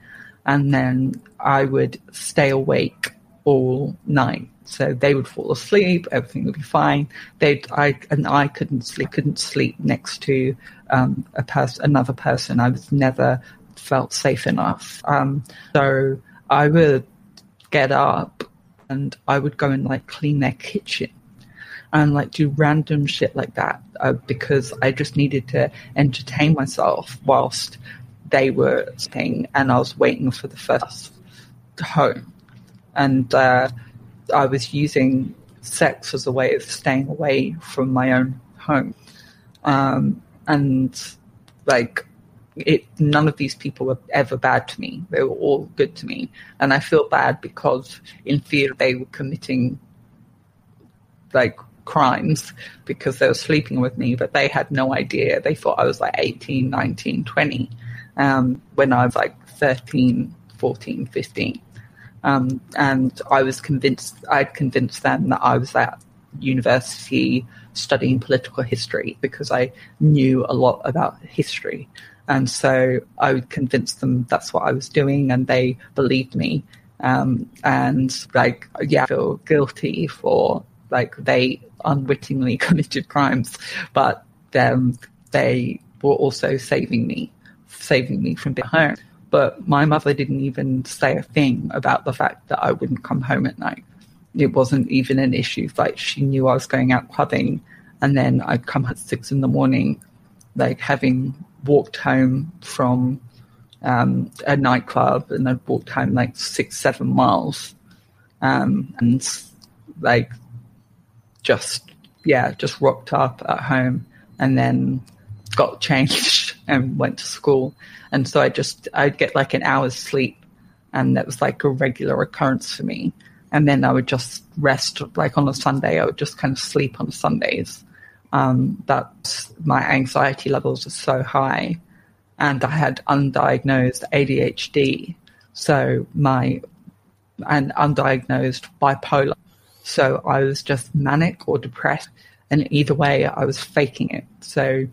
And then I would stay awake all night. So they would fall asleep, everything would be fine. They, I, and I couldn't sleep, couldn't sleep next to um, a person, another person. I was never felt safe enough. Um, so I would get up and I would go and like clean their kitchen and like do random shit like that uh, because I just needed to entertain myself whilst they were staying and I was waiting for the first home. And uh, I was using sex as a way of staying away from my own home. Um, and like it none of these people were ever bad to me. They were all good to me. And I feel bad because in theory they were committing like crimes because they were sleeping with me, but they had no idea. They thought I was like 18, 19, 20 um, when I was like 13, 14, 15. Um, and I was convinced, I'd convinced them that I was at university studying political history because I knew a lot about history. And so I would convince them that's what I was doing, and they believed me. Um, and like, yeah, I feel guilty for like they unwittingly <laughs> committed crimes, but um, they were also saving me, saving me from being home. But my mother didn't even say a thing about the fact that I wouldn't come home at night. It wasn't even an issue. Like she knew I was going out clubbing, and then I'd come at six in the morning, like having walked home from um, a nightclub and I'd walked home like six, seven miles. Um, and like just, yeah, just rocked up at home and then got changed <laughs> and went to school. And so I just, I'd get like an hour's sleep and that was like a regular occurrence for me. And then I would just rest, like on a Sunday, I would just kind of sleep on Sundays um, my anxiety levels were so high and I had undiagnosed ADHD. So my, and undiagnosed bipolar. So I was just manic or depressed. And either way, I was faking it. So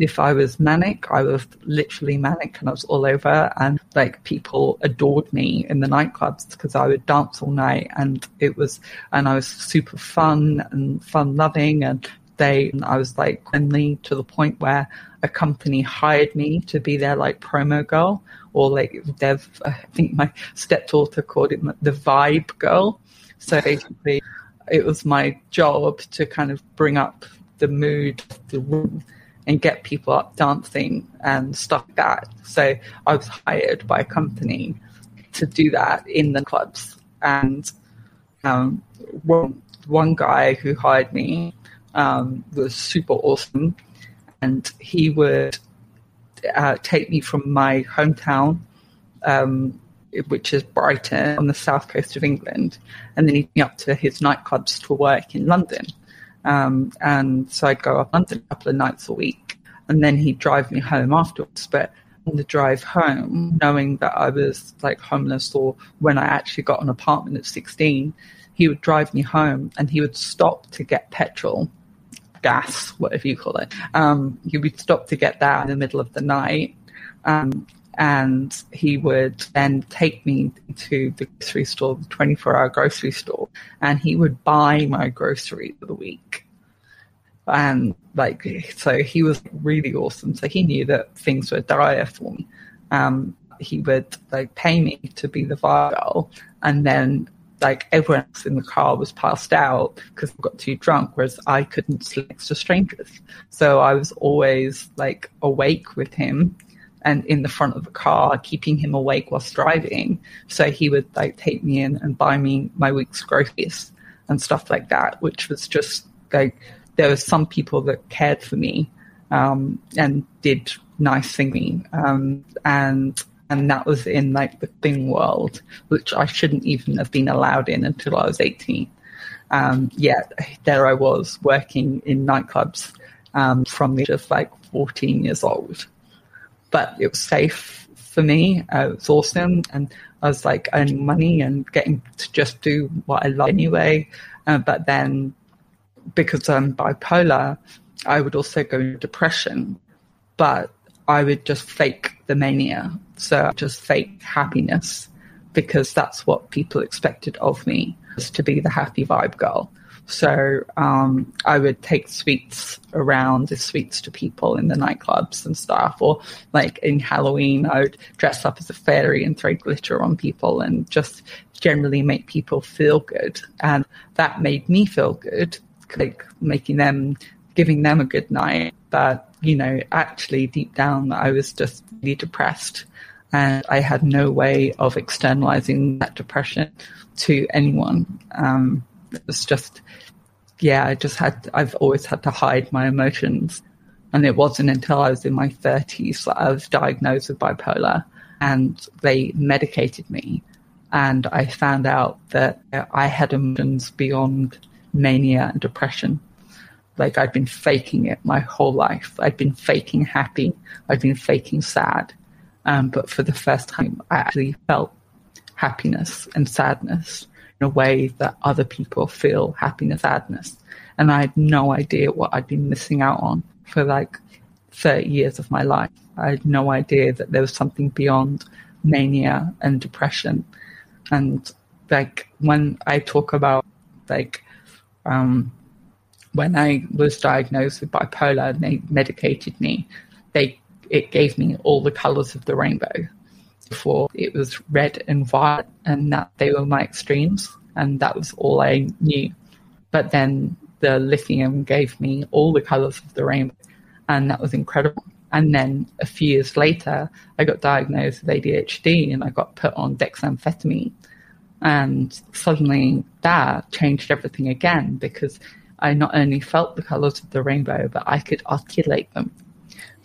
if I was manic, I was literally manic and I was all over. And like people adored me in the nightclubs because I would dance all night and it was, and I was super fun and fun loving and they, and I was like friendly to the point where a company hired me to be their like promo girl or like dev. I think my stepdaughter called it the vibe girl. So basically, it was my job to kind of bring up the mood, the room, and get people up dancing and stuff like that. So I was hired by a company to do that in the clubs. And um, one, one guy who hired me um, was super awesome. And he would uh, take me from my hometown, um, which is Brighton on the south coast of England, and then he'd me up to his nightclubs to work in London. Um, and so I'd go up London a couple of nights a week, and then he'd drive me home afterwards. But on the drive home, knowing that I was like homeless, or when I actually got an apartment at 16, he would drive me home and he would stop to get petrol gas, whatever you call it. Um, he would stop to get that in the middle of the night. Um, and he would then take me to the grocery store, the 24 hour grocery store, and he would buy my groceries for the week. And like, so he was really awesome. So he knew that things were dire for me. Um, he would like pay me to be the girl, and then like everyone else in the car was passed out because I got too drunk, whereas I couldn't sleep next to strangers. So I was always like awake with him and in the front of the car, keeping him awake whilst driving. So he would like take me in and buy me my week's groceries and stuff like that, which was just like there were some people that cared for me um, and did nice things. Um, and and that was in like the thing world, which I shouldn't even have been allowed in until I was 18. Um, yeah, there I was working in nightclubs um, from the age of like 14 years old. But it was safe for me. Uh, it was awesome. And I was like earning money and getting to just do what I love anyway. Uh, but then because I'm bipolar, I would also go into depression. But I would just fake the mania. So just fake happiness because that's what people expected of me was to be the happy vibe girl. So um, I would take sweets around, the sweets to people in the nightclubs and stuff, or like in Halloween, I would dress up as a fairy and throw glitter on people and just generally make people feel good. And that made me feel good, like making them, giving them a good night. But, you know, actually deep down, I was just really depressed and I had no way of externalizing that depression to anyone. Um, it was just, yeah, I just had, I've always had to hide my emotions. And it wasn't until I was in my 30s that I was diagnosed with bipolar and they medicated me. And I found out that I had emotions beyond mania and depression. Like I'd been faking it my whole life. I'd been faking happy. I'd been faking sad. Um, but for the first time, I actually felt happiness and sadness a way that other people feel happiness, sadness. And I had no idea what I'd been missing out on for like 30 years of my life. I had no idea that there was something beyond mania and depression. And like when I talk about like, um, when I was diagnosed with bipolar and they medicated me, they it gave me all the colors of the rainbow before it was red and violet, and that they were my extremes, and that was all I knew. But then the lithium gave me all the colors of the rainbow, and that was incredible. And then a few years later, I got diagnosed with ADHD and I got put on dexamphetamine. And suddenly that changed everything again because I not only felt the colors of the rainbow, but I could articulate them.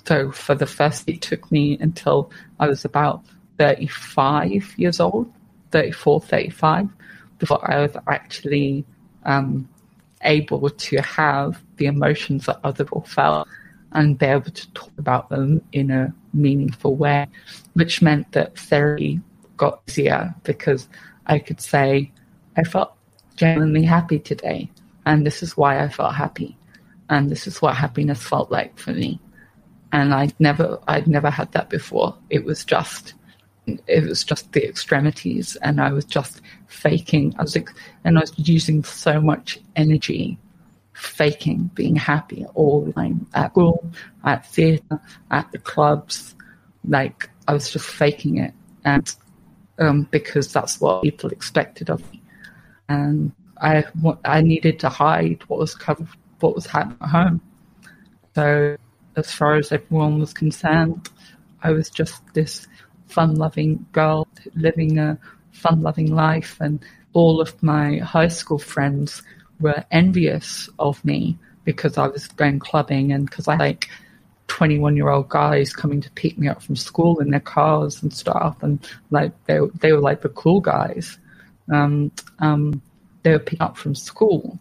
So for the first, it took me until I was about 35 years old, 34, 35, before I was actually um, able to have the emotions that other people felt and be able to talk about them in a meaningful way, which meant that therapy got easier because I could say, I felt genuinely happy today, and this is why I felt happy, and this is what happiness felt like for me. And I'd never, I'd never had that before. It was just it was just the extremities and I was just faking. I was, and I was using so much energy faking being happy all the time at school, at theatre, at the clubs. Like I was just faking it. And, um, because that's what people expected of me. And I, I needed to hide what was what was happening at home. So as far as everyone was concerned, I was just this fun loving girl living a fun loving life. And all of my high school friends were envious of me because I was going clubbing and because I like 21 year old guys coming to pick me up from school in their cars and stuff. And like they, they were like the cool guys. And um, they were picked up from school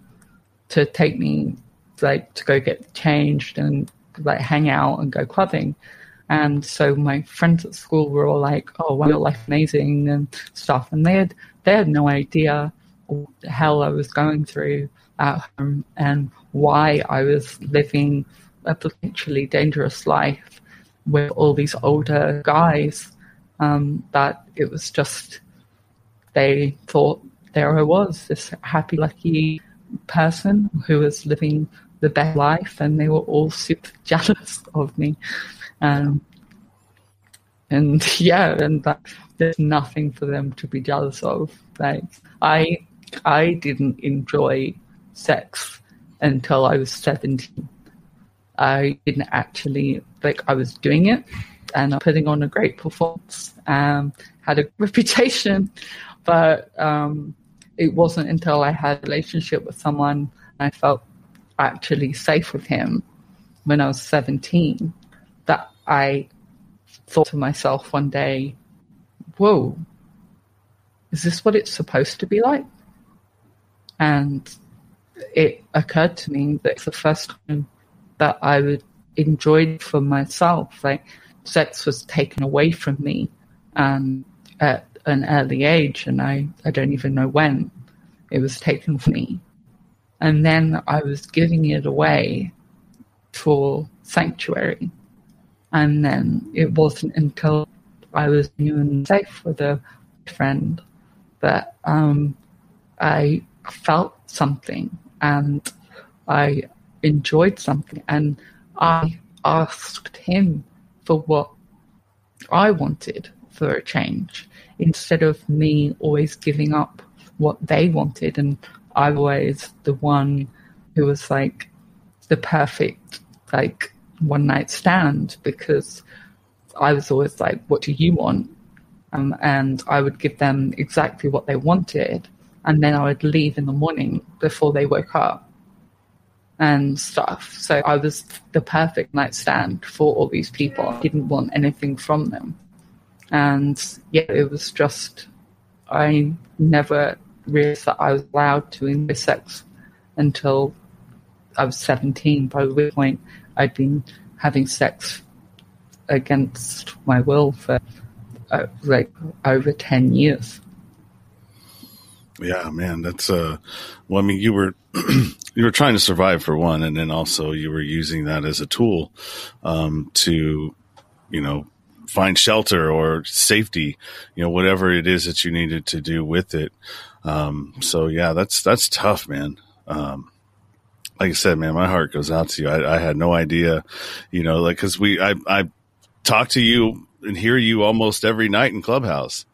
to take me like to go get changed and like hang out and go clubbing. And so my friends at school were all like, "Oh, wow, your life amazing" and stuff, and they had they had no idea what the hell I was going through at home and why I was living a potentially dangerous life with all these older guys. Um, but it was just they thought there I was, this happy, lucky person who was living the best life, and they were all super <laughs> jealous of me. Um, and <laughs> yeah, and that, there's nothing for them to be jealous of. Like I, I didn't enjoy sex until I was 17. I didn't actually like I was doing it and putting on a great performance. Um, had a <laughs> reputation, but um, it wasn't until I had a relationship with someone I felt actually safe with him when I was 17 that I thought to myself one day, whoa, is this what it's supposed to be like? And it occurred to me that it's the first time that I would enjoy for myself. Like sex was taken away from me um, at an early age, and I, I don't even know when it was taken from me. And then I was giving it away for sanctuary. And then it wasn't until I was new and safe with a friend that um, I felt something and I enjoyed something. And I asked him for what I wanted for a change instead of me always giving up what they wanted. And I was the one who was like the perfect, like, one night stand because I was always like, what do you want? Um, and I would give them exactly what they wanted. And then I would leave in the morning before they woke up and stuff. So I was the perfect nightstand for all these people. I didn't want anything from them. And yeah, it was just, I never realized that I was allowed to enjoy sex until I was 17, by which point I'd been having sex against my will for uh, like over 10 years. Yeah, man, that's uh well I mean you were <clears throat> you were trying to survive for one and then also you were using that as a tool um to you know find shelter or safety, you know whatever it is that you needed to do with it. Um so yeah, that's that's tough, man. Um like I said, man, my heart goes out to you. I, I had no idea, you know, like because we, I, I talk to you and hear you almost every night in Clubhouse.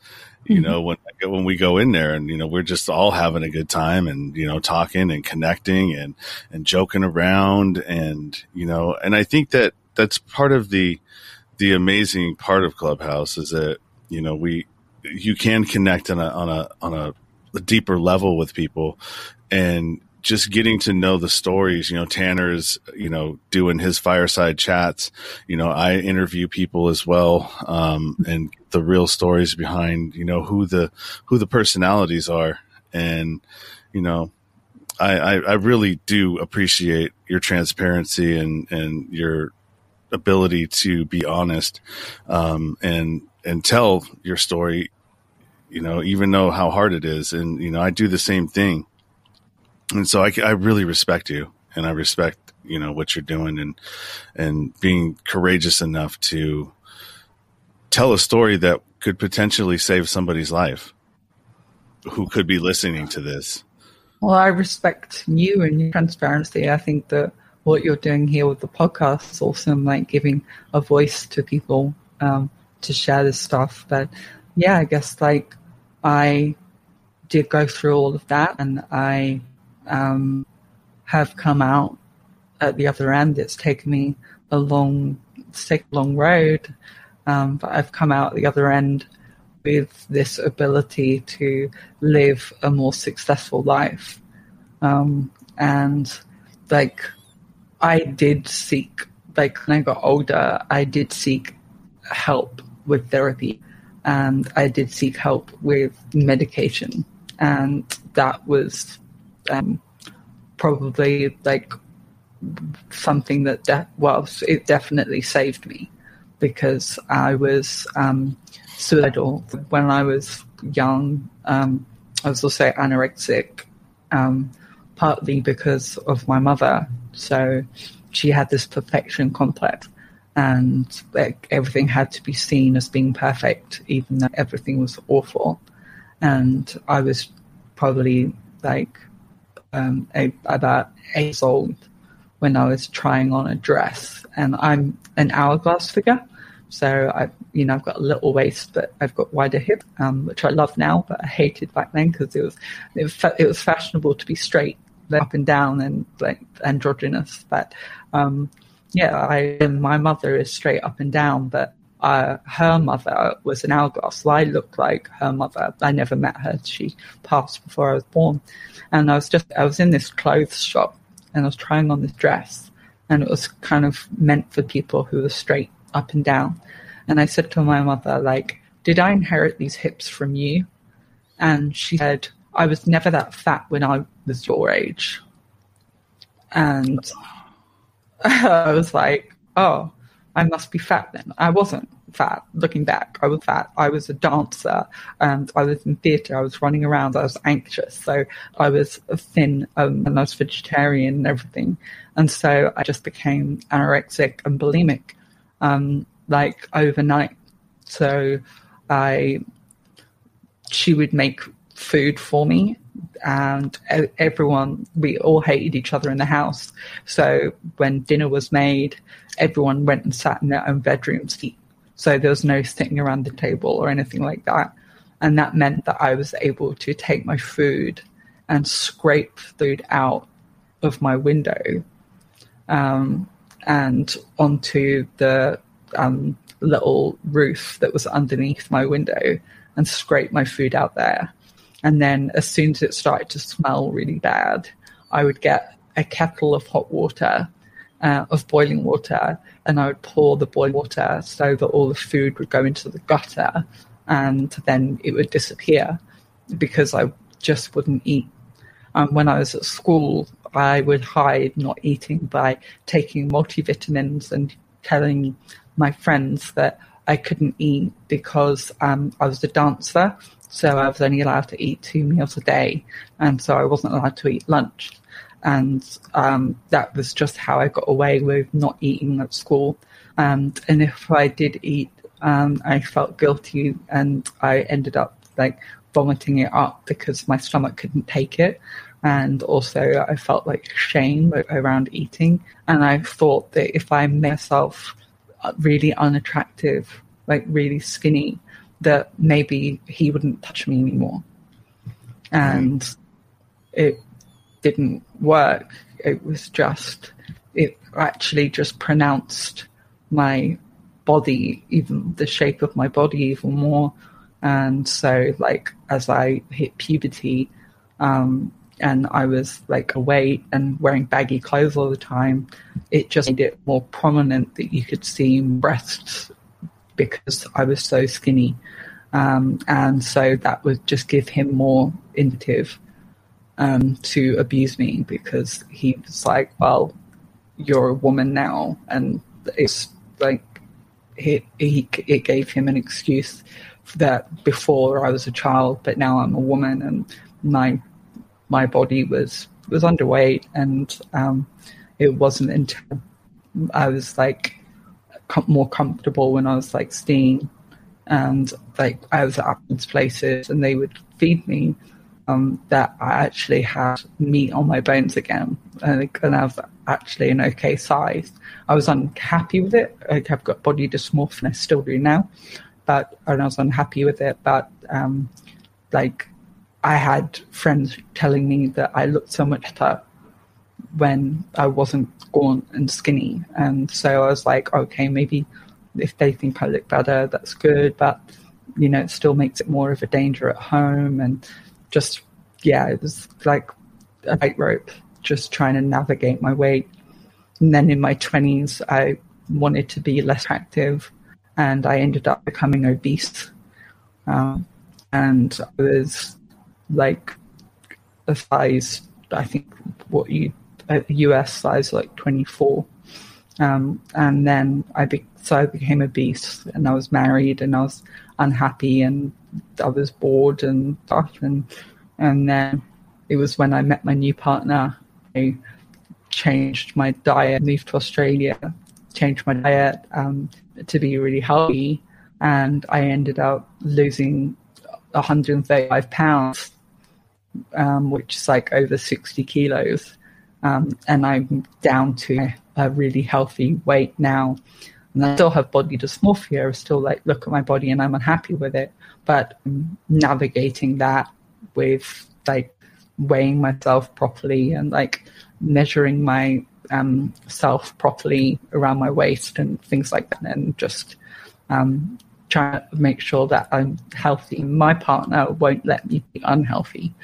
You mm-hmm. know, when when we go in there and you know we're just all having a good time and you know talking and connecting and and joking around and you know and I think that that's part of the the amazing part of Clubhouse is that you know we you can connect on a on a on a, a deeper level with people and just getting to know the stories, you know, Tanner's, you know, doing his fireside chats. You know, I interview people as well, um, and the real stories behind, you know, who the, who the personalities are. And, you know, I, I, I really do appreciate your transparency and, and your ability to be honest, um, and, and tell your story, you know, even though how hard it is. And, you know, I do the same thing and so I, I really respect you and I respect, you know, what you're doing and, and being courageous enough to tell a story that could potentially save somebody's life who could be listening to this. Well, I respect you and your transparency. I think that what you're doing here with the podcast is awesome, like giving a voice to people um, to share this stuff. But yeah, I guess like I did go through all of that and I um, have come out at the other end. It's taken me a long, sick, long road, um, but I've come out at the other end with this ability to live a more successful life. Um, and like, I did seek, like, when I got older, I did seek help with therapy and I did seek help with medication. And that was um, probably like something that de- well it definitely saved me because I was um, suicidal when I was young. Um, I was also anorexic, um, partly because of my mother. So she had this perfection complex, and like, everything had to be seen as being perfect, even though everything was awful. And I was probably like um, a, about eight years old when I was trying on a dress, and I'm an hourglass figure. So I, you know, I've got a little waist, but I've got wider hips, um, which I love now, but I hated back then because it was, it was, it was fashionable to be straight, up and down, and like androgynous. But um, yeah, I, my mother is straight up and down, but uh, her mother was an hourglass. So I looked like her mother. I never met her. She passed before I was born. And I was just, I was in this clothes shop and I was trying on this dress and it was kind of meant for people who were straight up and down. And I said to my mother, like, did I inherit these hips from you? And she said, I was never that fat when I was your age. And <laughs> I was like, oh, I must be fat then. I wasn't fat. Looking back, I was fat. I was a dancer and I was in theatre. I was running around. I was anxious. So I was thin um, and I was vegetarian and everything. And so I just became anorexic and bulimic, um, like overnight. So I, she would make food for me and everyone we all hated each other in the house. So when dinner was made everyone went and sat in their own bedrooms eat. So there was no sitting around the table or anything like that. And that meant that i was able to take my food and scrape food out of my window um, and onto the um, little roof that was underneath my window and scrape my food out there and then as soon as it started to smell really bad, I would get a kettle of hot water, uh, of boiling water, and I would pour the boiling water so that all the food would go into the gutter and then it would disappear because I just wouldn't eat. Um, when I was at school, I would hide not eating by taking multivitamins and telling my friends that I couldn't eat because um, I was a dancer so I was only allowed to eat two meals a day, and so I wasn't allowed to eat lunch. And um, that was just how I got away with not eating at school. And and if I did eat, um, I felt guilty, and I ended up like vomiting it up because my stomach couldn't take it. And also, I felt like shame around eating. And I thought that if I made myself really unattractive, like really skinny, that maybe he wouldn't touch me anymore. And mm. it didn't work. It was just, it actually just pronounced my body, even the shape of my body, even more. And so, like, as I hit puberty, um, and I was like away and wearing baggy clothes all the time, it just made it more prominent that you could see breasts because I was so skinny. Um, and so that would just give him more incentive um, to abuse me because he was like, well, you're a woman now. And it's like, he, he, it gave him an excuse that before I was a child, but now I'm a woman and my, my body was, was underweight and um, it wasn't until I was like com- more comfortable when I was like seeing and like I was at Athens places and they would feed me um, that I actually had meat on my bones again and, and I was actually an okay size. I was unhappy with it. Like I've got body dysmorphia, I still do now, but and I was unhappy with it. But um, like I had friends telling me that I looked so much better when I wasn't gaunt and skinny, and so I was like, okay, maybe if they think I look better, that's good. But you know, it still makes it more of a danger at home. And just yeah, it was like a tightrope, just trying to navigate my weight. And then in my twenties, I wanted to be less active, and I ended up becoming obese. Um, and I was like a size, I think what you a US size like 24. Um, and then I be- so I became obese and I was married and I was unhappy and I was bored and stuff. And, and then it was when I met my new partner, I changed my diet, moved to Australia, changed my diet um, to be really healthy. And I ended up losing 135 pounds, um, which is like over 60 kilos. Um, and I'm down to a really healthy weight now. And I still have body dysmorphia. I still like look at my body and I'm unhappy with it. But navigating that with like weighing myself properly and like measuring my um, self properly around my waist and things like that, and just um, trying to make sure that I'm healthy. My partner won't let me be unhealthy.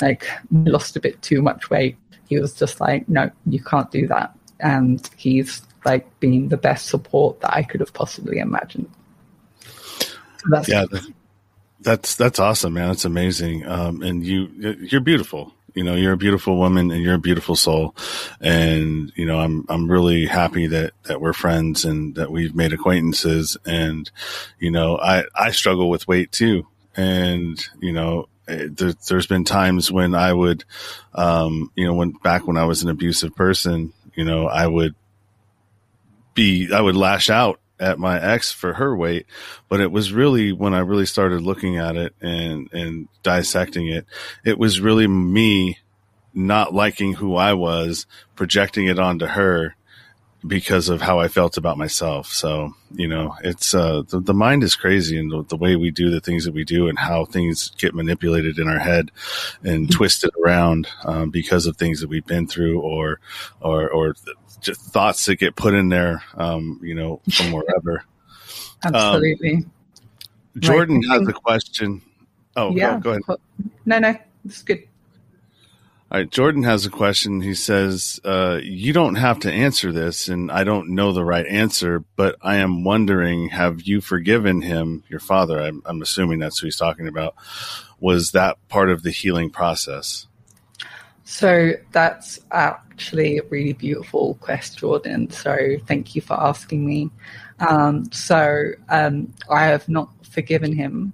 Like, lost a bit too much weight. He was just like, no, you can't do that and he's like been the best support that I could have possibly imagined. that's yeah, that's that's awesome, man. That's amazing, um, and you you're beautiful. you know, you're a beautiful woman and you're a beautiful soul. And, you know, I'm, I'm really happy that, that we're friends and that we've made acquaintances. And, you know, I, I struggle with weight too. And, you know, there, has been times when I would, um, you know, when back when I was an abusive person, you know, I would be, I would lash out at my ex for her weight, but it was really when I really started looking at it and, and dissecting it, it was really me not liking who I was, projecting it onto her because of how I felt about myself. So, you know, it's, uh, the, the mind is crazy and the, the, way we do the things that we do and how things get manipulated in our head and mm-hmm. twisted around, um, because of things that we've been through or, or, or just thoughts that get put in there, um, you know, from wherever. <laughs> Absolutely. Um, Jordan right. has a question. Oh, yeah. Go, go, ahead. No, no, it's good. Jordan has a question. He says, uh, you don't have to answer this and I don't know the right answer, but I am wondering, have you forgiven him, your father? I'm, I'm assuming that's who he's talking about. Was that part of the healing process? So that's actually a really beautiful question, Jordan. So thank you for asking me. Um, so um, I have not forgiven him,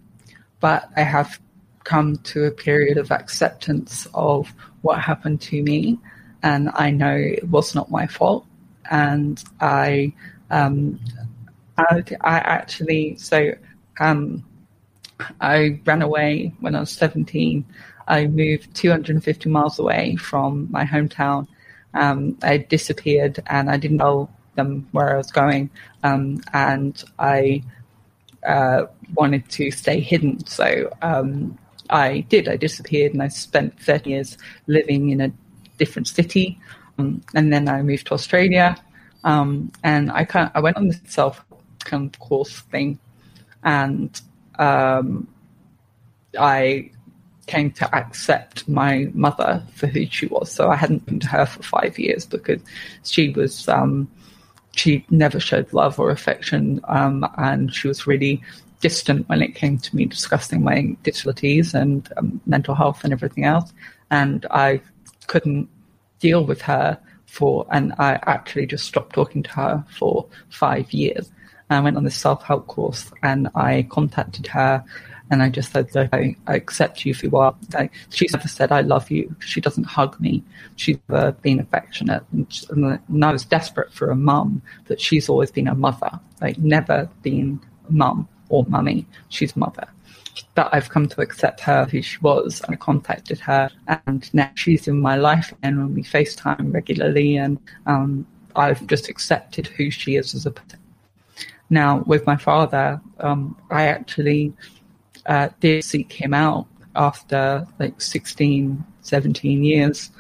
but I have come to a period of acceptance of what happened to me, and I know it was not my fault, and I, um, I, I, actually so um, I ran away when I was seventeen. I moved 250 miles away from my hometown. Um, I disappeared, and I didn't tell them where I was going, um, and I uh, wanted to stay hidden. So um, I did. I disappeared and I spent 30 years living in a different city. Um, and then I moved to Australia. Um, and I, kind of, I went on this self kind of course thing. And um, I came to accept my mother for who she was. So I hadn't been to her for five years because she was um, she never showed love or affection, um, and she was really distant when it came to me discussing my disabilities and um, mental health and everything else. And I couldn't deal with her for, and I actually just stopped talking to her for five years. I went on this self help course and I contacted her and I just said, I, I accept you for you are. Like, she's never said, I love you. She doesn't hug me. She's never been affectionate. And, she, and I was desperate for a mum, that she's always been a mother, like never been mum or mummy. She's mother. But I've come to accept her who she was. I contacted her, and now she's in my life, and we FaceTime regularly, and um, I've just accepted who she is as a person. Now, with my father, um, I actually uh, did seek him out after like 16, 17 years.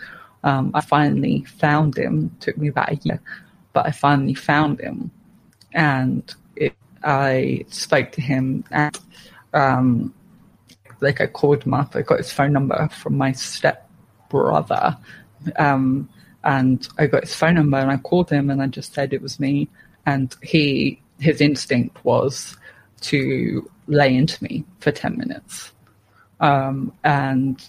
Um, I finally found him. It took me about a year, but I finally found him. And I spoke to him and um, like I called him up. I got his phone number from my step brother. Um, and I got his phone number and I called him and I just said it was me. And he, his instinct was to lay into me for 10 minutes. Um, and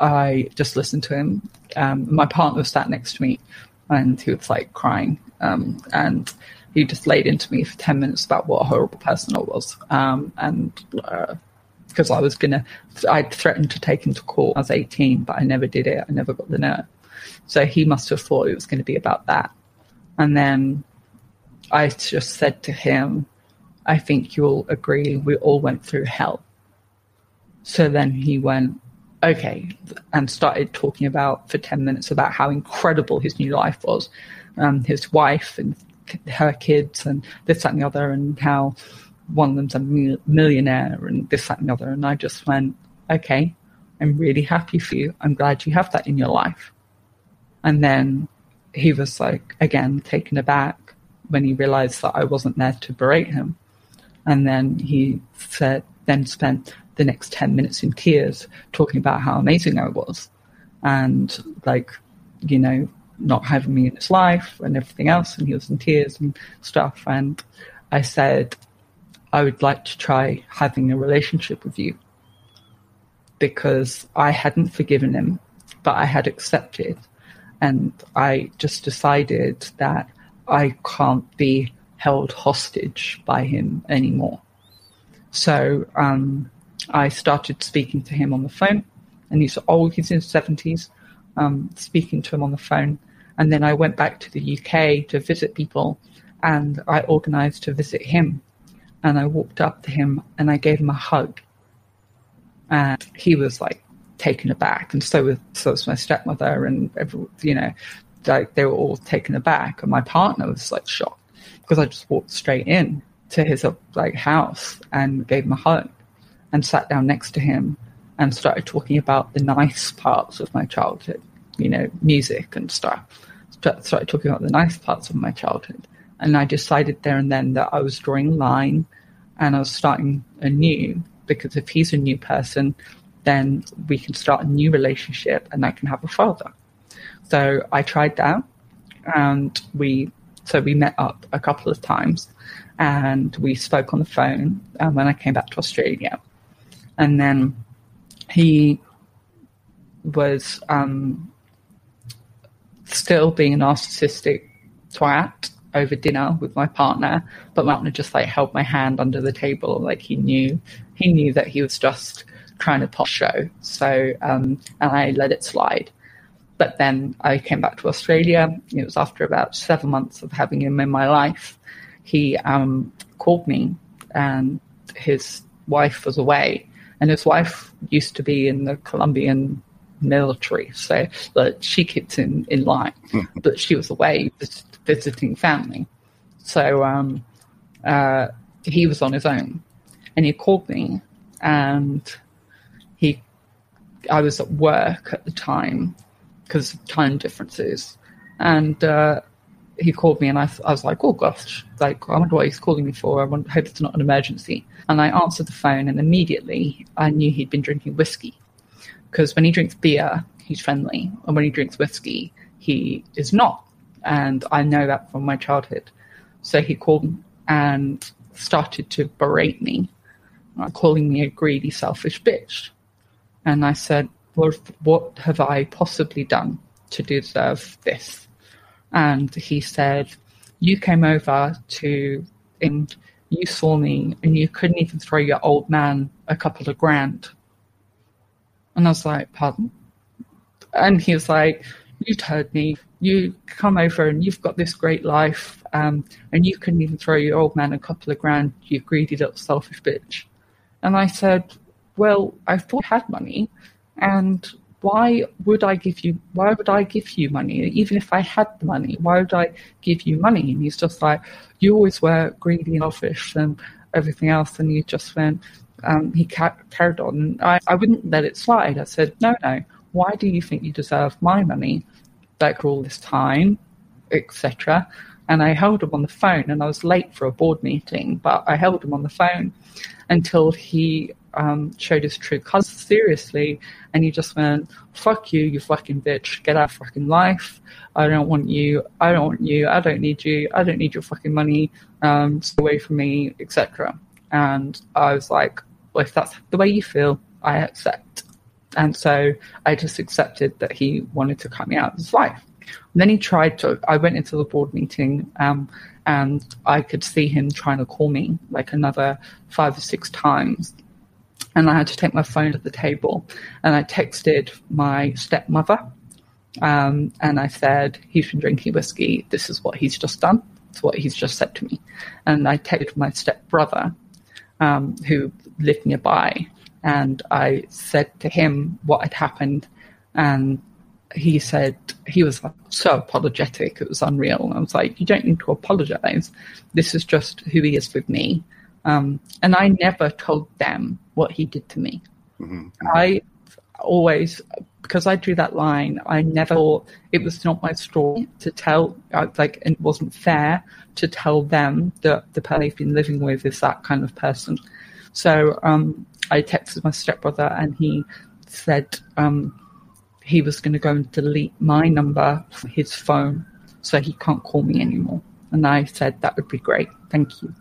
I just listened to him. Um, my partner sat next to me and he was like crying. Um, and he just laid into me for 10 minutes about what a horrible person I was. Um, and because uh, I was going to, I'd threatened to take him to court. I was 18, but I never did it. I never got the nerve. So he must have thought it was going to be about that. And then I just said to him, I think you'll agree we all went through hell. So then he went, okay, and started talking about for 10 minutes about how incredible his new life was. Um, his wife and her kids and this, that, and the other, and how one of them's a millionaire and this, that, and the other. And I just went, okay, I'm really happy for you. I'm glad you have that in your life. And then he was like, again, taken aback when he realized that I wasn't there to berate him. And then he said, then spent the next 10 minutes in tears talking about how amazing I was. And like, you know, not having me in his life and everything else, and he was in tears and stuff. And I said, I would like to try having a relationship with you because I hadn't forgiven him but I had accepted. And I just decided that I can't be held hostage by him anymore. So um, I started speaking to him on the phone, and he's old, he's in his 70s, um, speaking to him on the phone. And then I went back to the UK to visit people, and I organized to visit him. And I walked up to him and I gave him a hug. And he was like taken aback, and so was, so was my stepmother, and every, you know, like they were all taken aback. And my partner was like shocked because I just walked straight in to his like house and gave him a hug and sat down next to him and started talking about the nice parts of my childhood, you know, music and stuff. Started talking about the nice parts of my childhood. And I decided there and then that I was drawing a line and I was starting anew because if he's a new person, then we can start a new relationship and I can have a father. So I tried that and we, so we met up a couple of times and we spoke on the phone um, when I came back to Australia. And then he was um, still being a narcissistic twat over dinner with my partner, but my partner just like held my hand under the table, like he knew he knew that he was just trying to pop show. So um, and I let it slide. But then I came back to Australia. It was after about seven months of having him in my life he um, called me and his wife was away. And his wife used to be in the Colombian military, so but she kept in, in line. but she was away visiting family. So um, uh, he was on his own. And he called me and he I was at work at the time because of time differences. And uh, he called me and I, I was like, oh gosh, like, I wonder what he's calling me for. I hope it's not an emergency. And I answered the phone and immediately I knew he'd been drinking whiskey. Because when he drinks beer, he's friendly. And when he drinks whiskey, he is not. And I know that from my childhood. So he called and started to berate me, calling me a greedy, selfish bitch. And I said, well, what have I possibly done to deserve this? and he said, "You came over to and you saw me, and you couldn't even throw your old man a couple of grand." And I was like, "Pardon?" And he was like, "You've told me you come over and you've got this great life, um, and you couldn't even throw your old man a couple of grand, you greedy little selfish bitch." And I said, "Well, I thought I had money, and why would I give you why would I give you money? Even if I had the money, why would I give you money? And he's just like, You always were greedy and selfish and everything else and he just went um, he ca- carried on. I, I wouldn't let it slide. I said, No, no, why do you think you deserve my money? Back all this time, etc. And I held him on the phone and I was late for a board meeting, but I held him on the phone until he um, showed his true colors seriously, and he just went, "Fuck you, you fucking bitch! Get out of fucking life! I don't want you! I don't want you! I don't need you! I don't need your fucking money! Um, stay away from me, etc." And I was like, "Well, if that's the way you feel, I accept." And so I just accepted that he wanted to cut me out of his life. And then he tried to. I went into the board meeting, um, and I could see him trying to call me like another five or six times and I had to take my phone to the table and I texted my stepmother um, and I said, he's been drinking whiskey. This is what he's just done. It's what he's just said to me. And I texted my stepbrother um, who lived nearby. And I said to him what had happened. And he said he was so apologetic. It was unreal. And i was like you don't need to apologize. This is just who he is with me. Um, and I never told them what he did to me. Mm-hmm. I always, because I drew that line, I never thought it was not my story to tell, like, it wasn't fair to tell them that the person they've been living with is that kind of person. So um, I texted my stepbrother and he said um, he was going to go and delete my number from his phone so he can't call me anymore. And I said, that would be great. Thank you.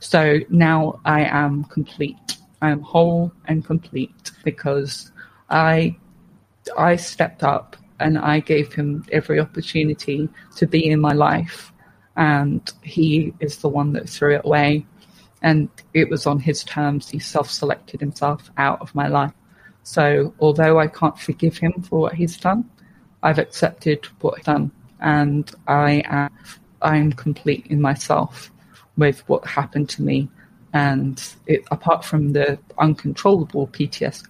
So now I am complete. I am whole and complete because I I stepped up and I gave him every opportunity to be in my life. And he is the one that threw it away. And it was on his terms. He self selected himself out of my life. So, although I can't forgive him for what he's done, I've accepted what he's done. And I am, I'm complete in myself with what happened to me. And it, apart from the uncontrollable PTSD,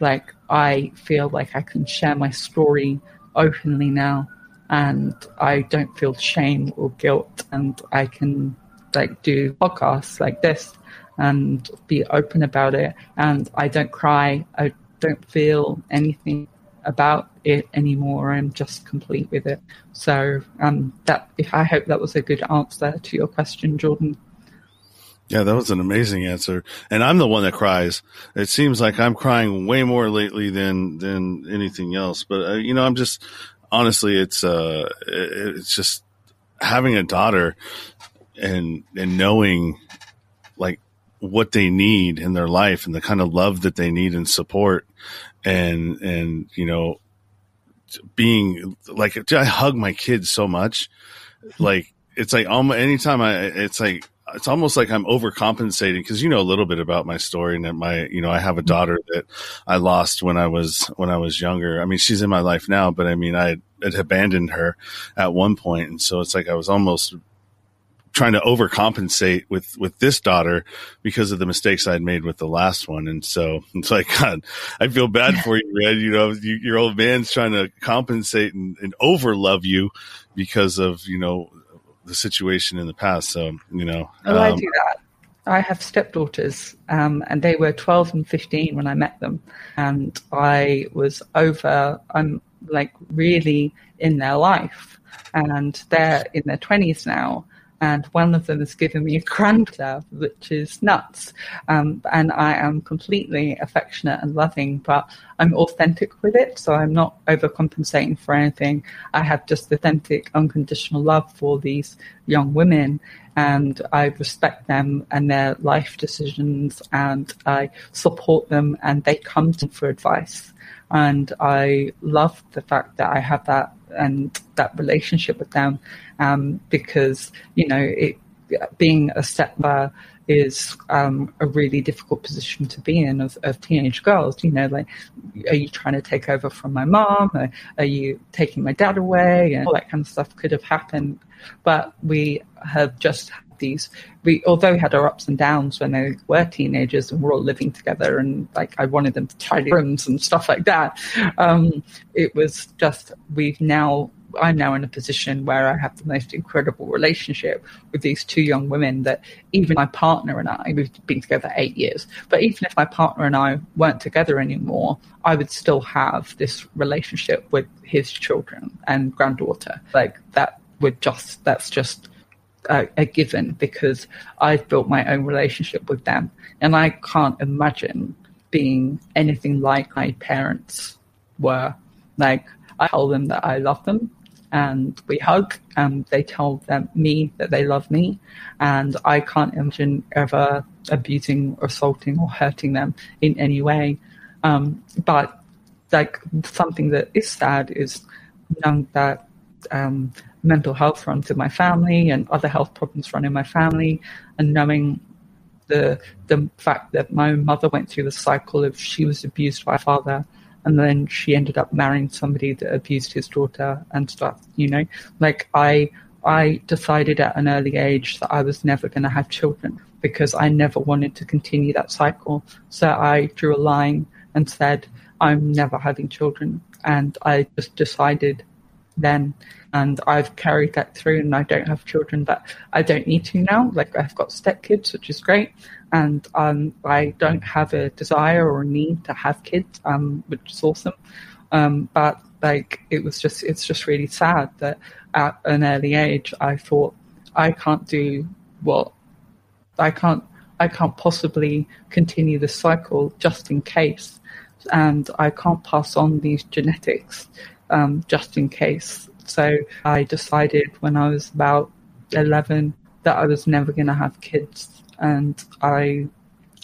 like I feel like I can share my story openly now and I don't feel shame or guilt and I can like do podcasts like this and be open about it and I don't cry I don't feel anything about it anymore I'm just complete with it. So um that if I hope that was a good answer to your question Jordan yeah, that was an amazing answer. And I'm the one that cries. It seems like I'm crying way more lately than than anything else. But uh, you know, I'm just honestly, it's uh, it's just having a daughter and and knowing like what they need in their life and the kind of love that they need and support and and you know being like I hug my kids so much like it's like almost anytime I it's like it's almost like I'm overcompensating because you know a little bit about my story and that my you know I have a daughter that I lost when I was when I was younger. I mean she's in my life now, but I mean I had abandoned her at one point, and so it's like I was almost trying to overcompensate with with this daughter because of the mistakes I'd made with the last one, and so it's like <laughs> God, I feel bad for you, Red. You know, you, your old man's trying to compensate and, and over love you because of you know the situation in the past. So, you know. Oh, um, I do that. I have stepdaughters, um, and they were 12 and 15 when I met them. And I was over, I'm like really in their life. And they're in their 20s now and one of them has given me a grandlove, which is nuts. Um, and I am completely affectionate and loving, but I'm authentic with it, so I'm not overcompensating for anything. I have just authentic, unconditional love for these young women, and I respect them and their life decisions, and I support them, and they come to me for advice. And I love the fact that I have that and that relationship with them um, because you know it being a stepmother is um, a really difficult position to be in of, of, teenage girls. You know, like, are you trying to take over from my mom? Or are you taking my dad away? And all that kind of stuff could have happened. But we have just these we although we had our ups and downs when they were teenagers and we're all living together and like I wanted them to tidy rooms and stuff like that. Um, it was just we've now I'm now in a position where I have the most incredible relationship with these two young women that even my partner and I, we've been together eight years, but even if my partner and I weren't together anymore, I would still have this relationship with his children and granddaughter. Like that would just, that's just a, a given because I've built my own relationship with them. And I can't imagine being anything like my parents were. Like, I tell them that I love them and we hug and they tell them me that they love me and I can't imagine ever abusing assaulting or hurting them in any way. Um, but like something that is sad is knowing that um, mental health runs in my family and other health problems run in my family and knowing the the fact that my mother went through the cycle of she was abused by father and then she ended up marrying somebody that abused his daughter and stuff you know? Like i i decided at an early age that i was never going to have children because i never wanted to continue that cycle. So i drew a line and said i'm never having children. And i just decided then and I've carried that through and I don't have children but I don't need to now. Like I've got stepkids which is great and um, I don't have a desire or a need to have kids um, which is awesome. Um, but like it was just it's just really sad that at an early age I thought I can't do what I can't I can't possibly continue the cycle just in case. And I can't pass on these genetics um, just in case so I decided when I was about 11 that I was never going to have kids. And I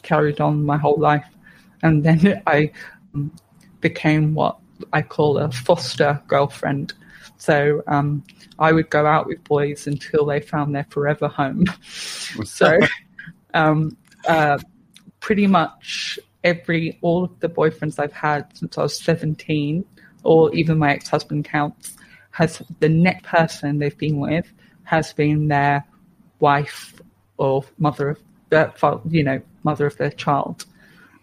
carried on my whole life. And then <laughs> I um, became what I call a foster girlfriend. So um, I would go out with boys until they found their forever home. <laughs> so <laughs> um, uh, pretty much every all of the boyfriends I've had since I was 17, or even my ex-husband counts, has the next person they've been with has been their wife or mother of uh, you know mother of their child.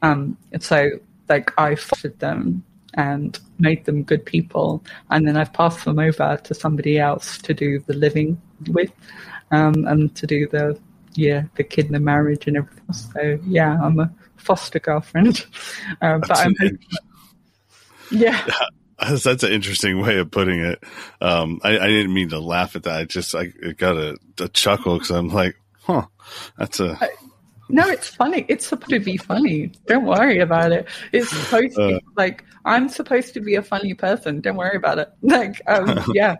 Um, and so like I fostered them and made them good people, and then I've passed them over to somebody else to do the living with, um, and to do the yeah the kid and the marriage and everything. So yeah, I'm a foster girlfriend, <laughs> uh, but I'm <laughs> yeah. <laughs> That's an interesting way of putting it. Um, I, I, didn't mean to laugh at that. I just I got a, a chuckle because I'm like, huh, that's a. I, no, it's funny. It's supposed to be funny. Don't worry about it. It's supposed to be uh. like I'm supposed to be a funny person. Don't worry about it. <laughs> Like, um, yeah.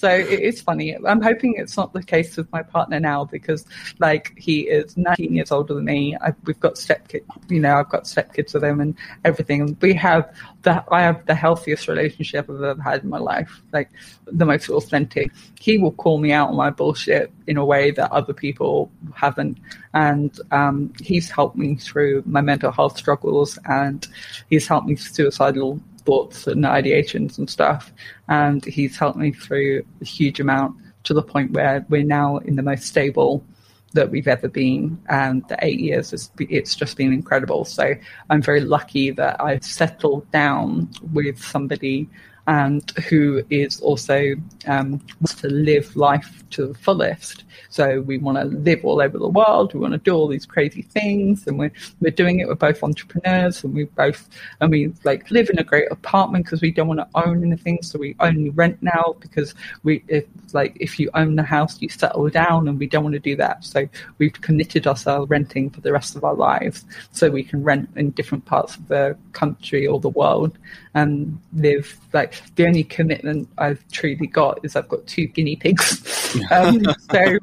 So it is funny. I'm hoping it's not the case with my partner now because, like, he is 19 years older than me. I, we've got stepkids, you know, I've got stepkids with him and everything. And We have the, I have the healthiest relationship I've ever had in my life, like the most authentic. He will call me out on my bullshit in a way that other people haven't. And um, he's helped me through my mental health struggles and he's helped me suicidal thoughts and ideations and stuff. And he's helped me through a huge amount to the point where we're now in the most stable that we've ever been. And the eight years, is, it's just been incredible. So I'm very lucky that I've settled down with somebody and who is also um, wants to live life to the fullest so we want to live all over the world. We want to do all these crazy things, and we're we're doing it. We're both entrepreneurs, and we both and we like live in a great apartment because we don't want to own anything, so we only rent now because we if like if you own the house, you settle down, and we don't want to do that. So we've committed ourselves renting for the rest of our lives, so we can rent in different parts of the country or the world and live like the only commitment I've truly got is I've got two guinea pigs. <laughs> um, so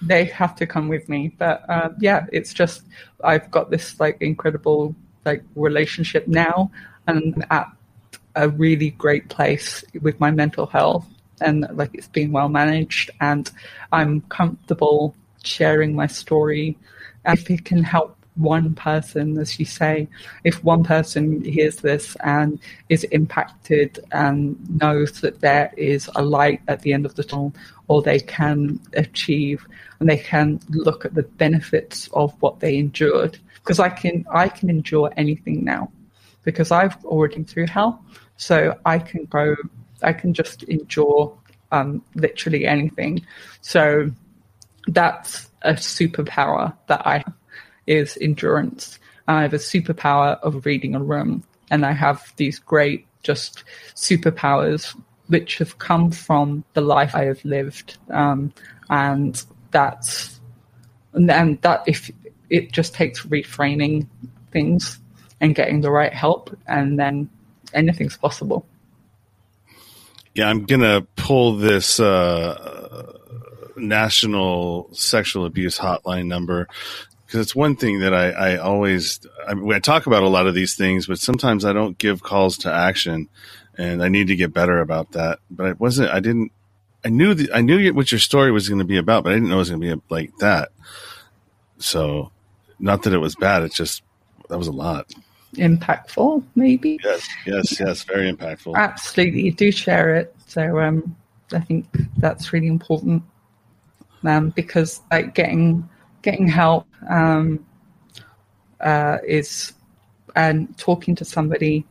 they have to come with me. But uh, yeah, it's just I've got this like incredible like relationship now, and at a really great place with my mental health, and like it's being well managed, and I'm comfortable sharing my story. And if it can help one person, as you say, if one person hears this and is impacted and knows that there is a light at the end of the tunnel, or they can achieve and they can look at the benefits of what they endured. Because I can, I can endure anything now, because I've already been through hell, so I can go, I can just endure um, literally anything. So that's a superpower that I have is endurance. I have a superpower of reading a room, and I have these great just superpowers which have come from the life I have lived, um, and that's and, that if it just takes reframing things and getting the right help, and then anything's possible. Yeah, I'm gonna pull this uh, national sexual abuse hotline number because it's one thing that I, I always I, I, talk about a lot of these things, but sometimes I don't give calls to action, and I need to get better about that. But I wasn't. I didn't. I knew the, I knew what your story was going to be about, but I didn't know it was going to be like that. So, not that it was bad. It's just that was a lot. Impactful, maybe. Yes, yes, yes. Very impactful. Absolutely, you do share it. So, um, I think that's really important, um, because like getting getting help um, uh, is and talking to somebody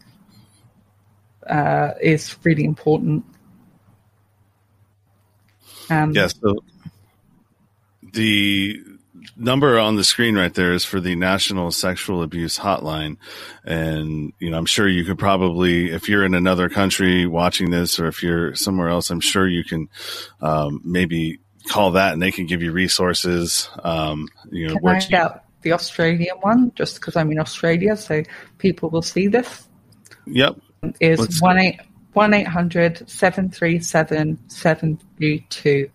uh, is really important. Um, yeah. So the number on the screen right there is for the National Sexual Abuse Hotline. And, you know, I'm sure you could probably, if you're in another country watching this or if you're somewhere else, I'm sure you can um, maybe call that and they can give you resources. Um, you know, can I out the Australian one just because I'm in Australia, so people will see this. Yep. Is one eight one eight hundred seven three seven seven three two.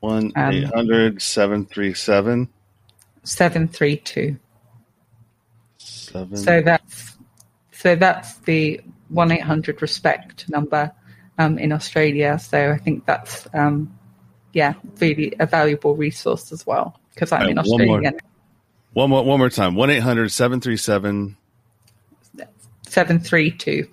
One um, eight hundred seven three seven seven three two. Seven. So that's so that's the one eight hundred respect number um, in Australia. So I think that's um, yeah, really a valuable resource as well because I'm All in right, one Australia. more. One more, one more time. 1 800 737. Seven three two.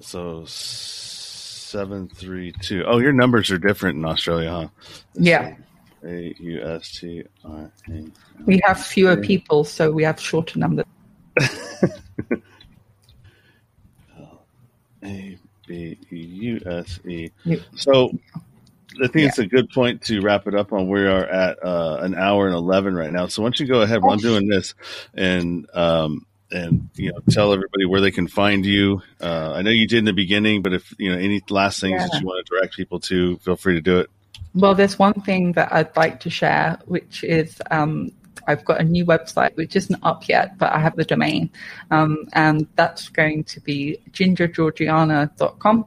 So 732. Oh, your numbers are different in Australia, huh? Yeah, A U S T I A. we have fewer people, so we have shorter numbers. <laughs> A B E U S E. So I think it's a good point to wrap it up on. We are at uh, an hour and 11 right now. So why don't you go ahead while I'm doing this and, um, and you know, tell everybody where they can find you. Uh, I know you did in the beginning, but if you know any last things that you want to direct people to, feel free to do it. Well, there's one thing that I'd like to share, which is um, I've got a new website which isn't up yet, but I have the domain, um, and that's going to be gingergeorgiana.com,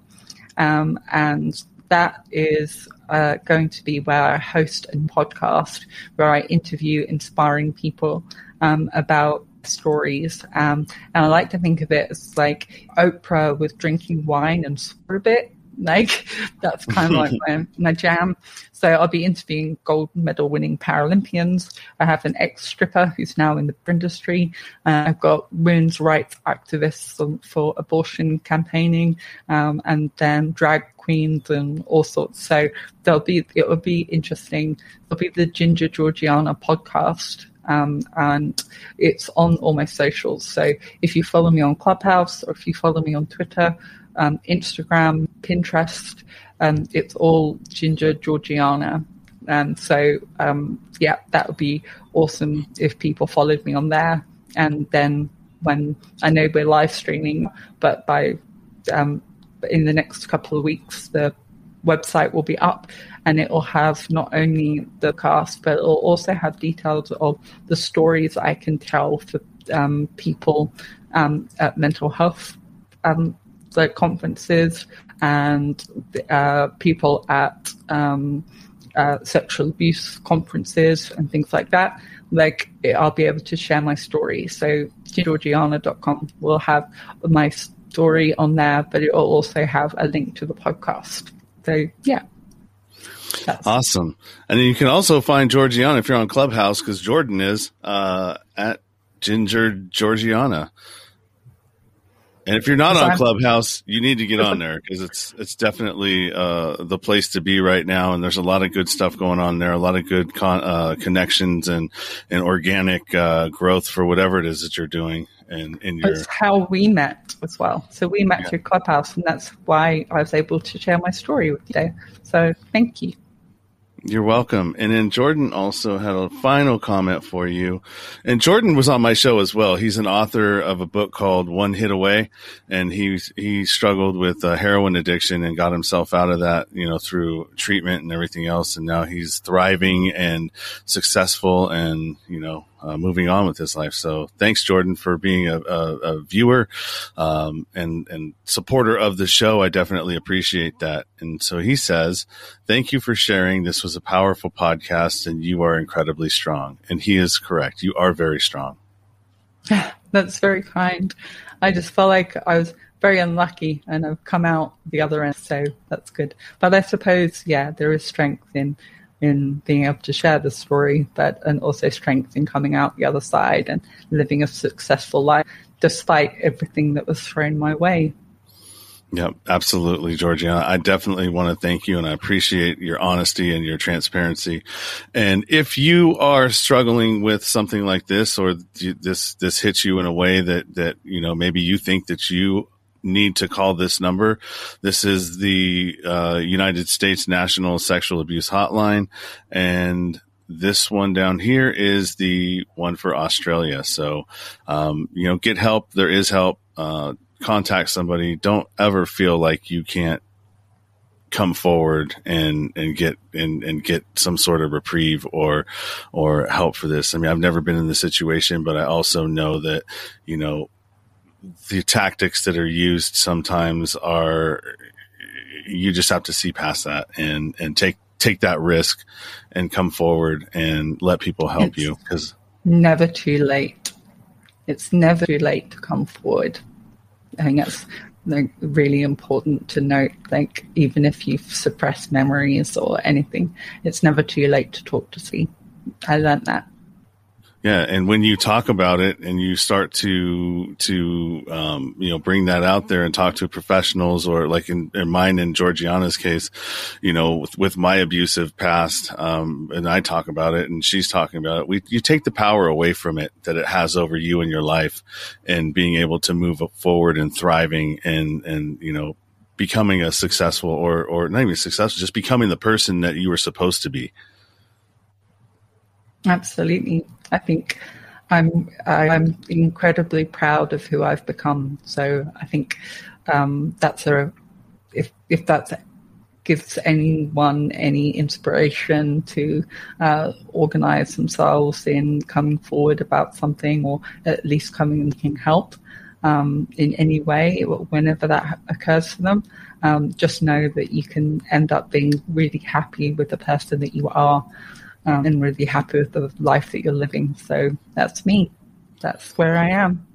um, and that is uh, going to be where I host a podcast where I interview inspiring people um, about stories. Um, and I like to think of it as like Oprah with drinking wine and swear a bit. Like that's kind of like <laughs> my, my jam. So I'll be interviewing gold medal winning Paralympians. I have an ex stripper who's now in the industry. Uh, I've got women's rights activists for abortion campaigning, um, and then drag queens and all sorts. So there'll be it will be interesting. There'll be the Ginger Georgiana podcast. Um, and it's on all my socials. So if you follow me on Clubhouse or if you follow me on Twitter, um, Instagram, Pinterest, um, it's all Ginger Georgiana. And so, um, yeah, that would be awesome if people followed me on there. And then when I know we're live streaming, but by um, in the next couple of weeks, the website will be up and it will have not only the cast, but it will also have details of the stories I can tell for um, people um, at mental health um, like conferences and uh, people at um, uh, sexual abuse conferences and things like that. Like I'll be able to share my story. So georgiana.com will have my story on there, but it will also have a link to the podcast. So yeah. That's, Awesome. And then you can also find Georgiana if you're on Clubhouse because Jordan is uh, at Ginger Georgiana. And if you're not on I'm- Clubhouse, you need to get on there because it's it's definitely uh, the place to be right now. And there's a lot of good stuff going on there, a lot of good con- uh, connections and and organic uh, growth for whatever it is that you're doing. And in your That's how we met as well. So we met Yeah. through Clubhouse, and that's why I was able to share my story with you today. So thank you. You're welcome. And then Jordan also had a final comment for you. And Jordan was on my show as well. He's an author of a book called One Hit Away, and he he struggled with uh, heroin addiction and got himself out of that, you know, through treatment and everything else. And now he's thriving and successful, and you know, uh, moving on with his life. So thanks, Jordan, for being a, a, a viewer um, and and supporter of the show. I definitely appreciate that. And so he says, "Thank you for sharing. This was a powerful podcast, and you are incredibly strong." And he is correct. You are very strong. <sighs> That's very kind. I just felt like I was very unlucky and I've come out the other end, so that's good. But I suppose, yeah, there is strength in in being able to share the story, but and also strength in coming out the other side and living a successful life despite everything that was thrown my way. Yep, absolutely, Georgiana. I definitely want to thank you and I appreciate your honesty and your transparency. And if you are struggling with something like this or this, this hits you in a way that, that, you know, maybe you think that you need to call this number. This is the, uh, United States National Sexual Abuse Hotline. And this one down here is the one for Australia. So, um, you know, get help. There is help. Uh, contact somebody. Don't ever feel like you can't come forward and and get and and get some sort of reprieve or or help for this. I mean, I've never been in this situation, but I also know that you know the tactics that are used sometimes are you just have to see past that and and take take that risk and come forward and let people help It's- you because Never too late. it's never too late to come forward. I think that's like, really important to note. Like, even if you've suppressed memories or anything, it's never too late to talk to see. I learned that. Yeah, and when you talk about it and you start to to um, you know bring that out there and talk to professionals, or like in, in mine and Georgiana's case, you know, with, with my abusive past, um, and I talk about it, and she's talking about it. We you take the power away from it that it has over you and your life, and being able to move forward and thriving and and you know becoming a successful or or not even successful, just becoming the person that you were supposed to be. Absolutely. I think I'm I'm incredibly proud of who I've become. So I think um, that's a if if that gives anyone any inspiration to uh, organize themselves in coming forward about something or at least coming and seeking help um, in any way whenever that occurs for them um, just know that you can end up being really happy with the person that you are um, and really happy with the life that you're living. So that's me. That's where I am.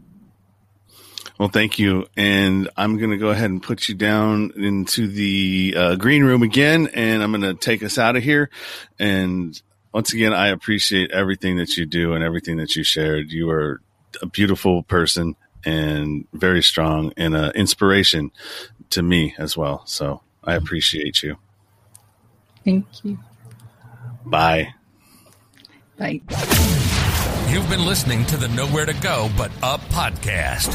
Well, thank you. And I'm going to go ahead and put you down into the uh, green room again, and I'm going to take us out of here. And once again, I appreciate everything that you do and everything that you shared. You are a beautiful person and very strong and an inspiration to me as well. So I appreciate you. Thank you. Bye. Bye. You've been listening to the Nowhere to Go But Up podcast.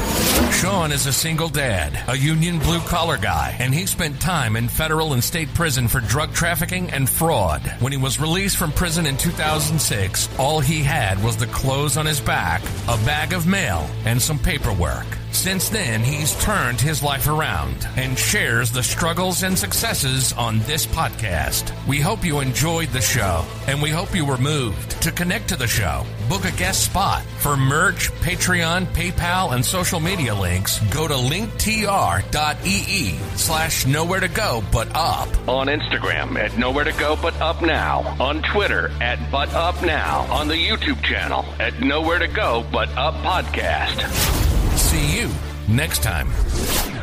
Sean is a single dad, a union blue collar guy, and he spent time in federal and state prison for drug trafficking and fraud. When he was released from prison in 2006, all he had was the clothes on his back, a bag of mail, and some paperwork. Since then, he's turned his life around and shares the struggles and successes on this podcast. We hope you enjoyed the show and we hope you were moved. To connect to the show, book a guest spot. For merch, Patreon, PayPal, and social media links, go to linktr.ee slash nowhere to go but up. On Instagram at nowhere to go but up now. On Twitter at but up now. On the YouTube channel at nowhere to go but up podcast. See you next time.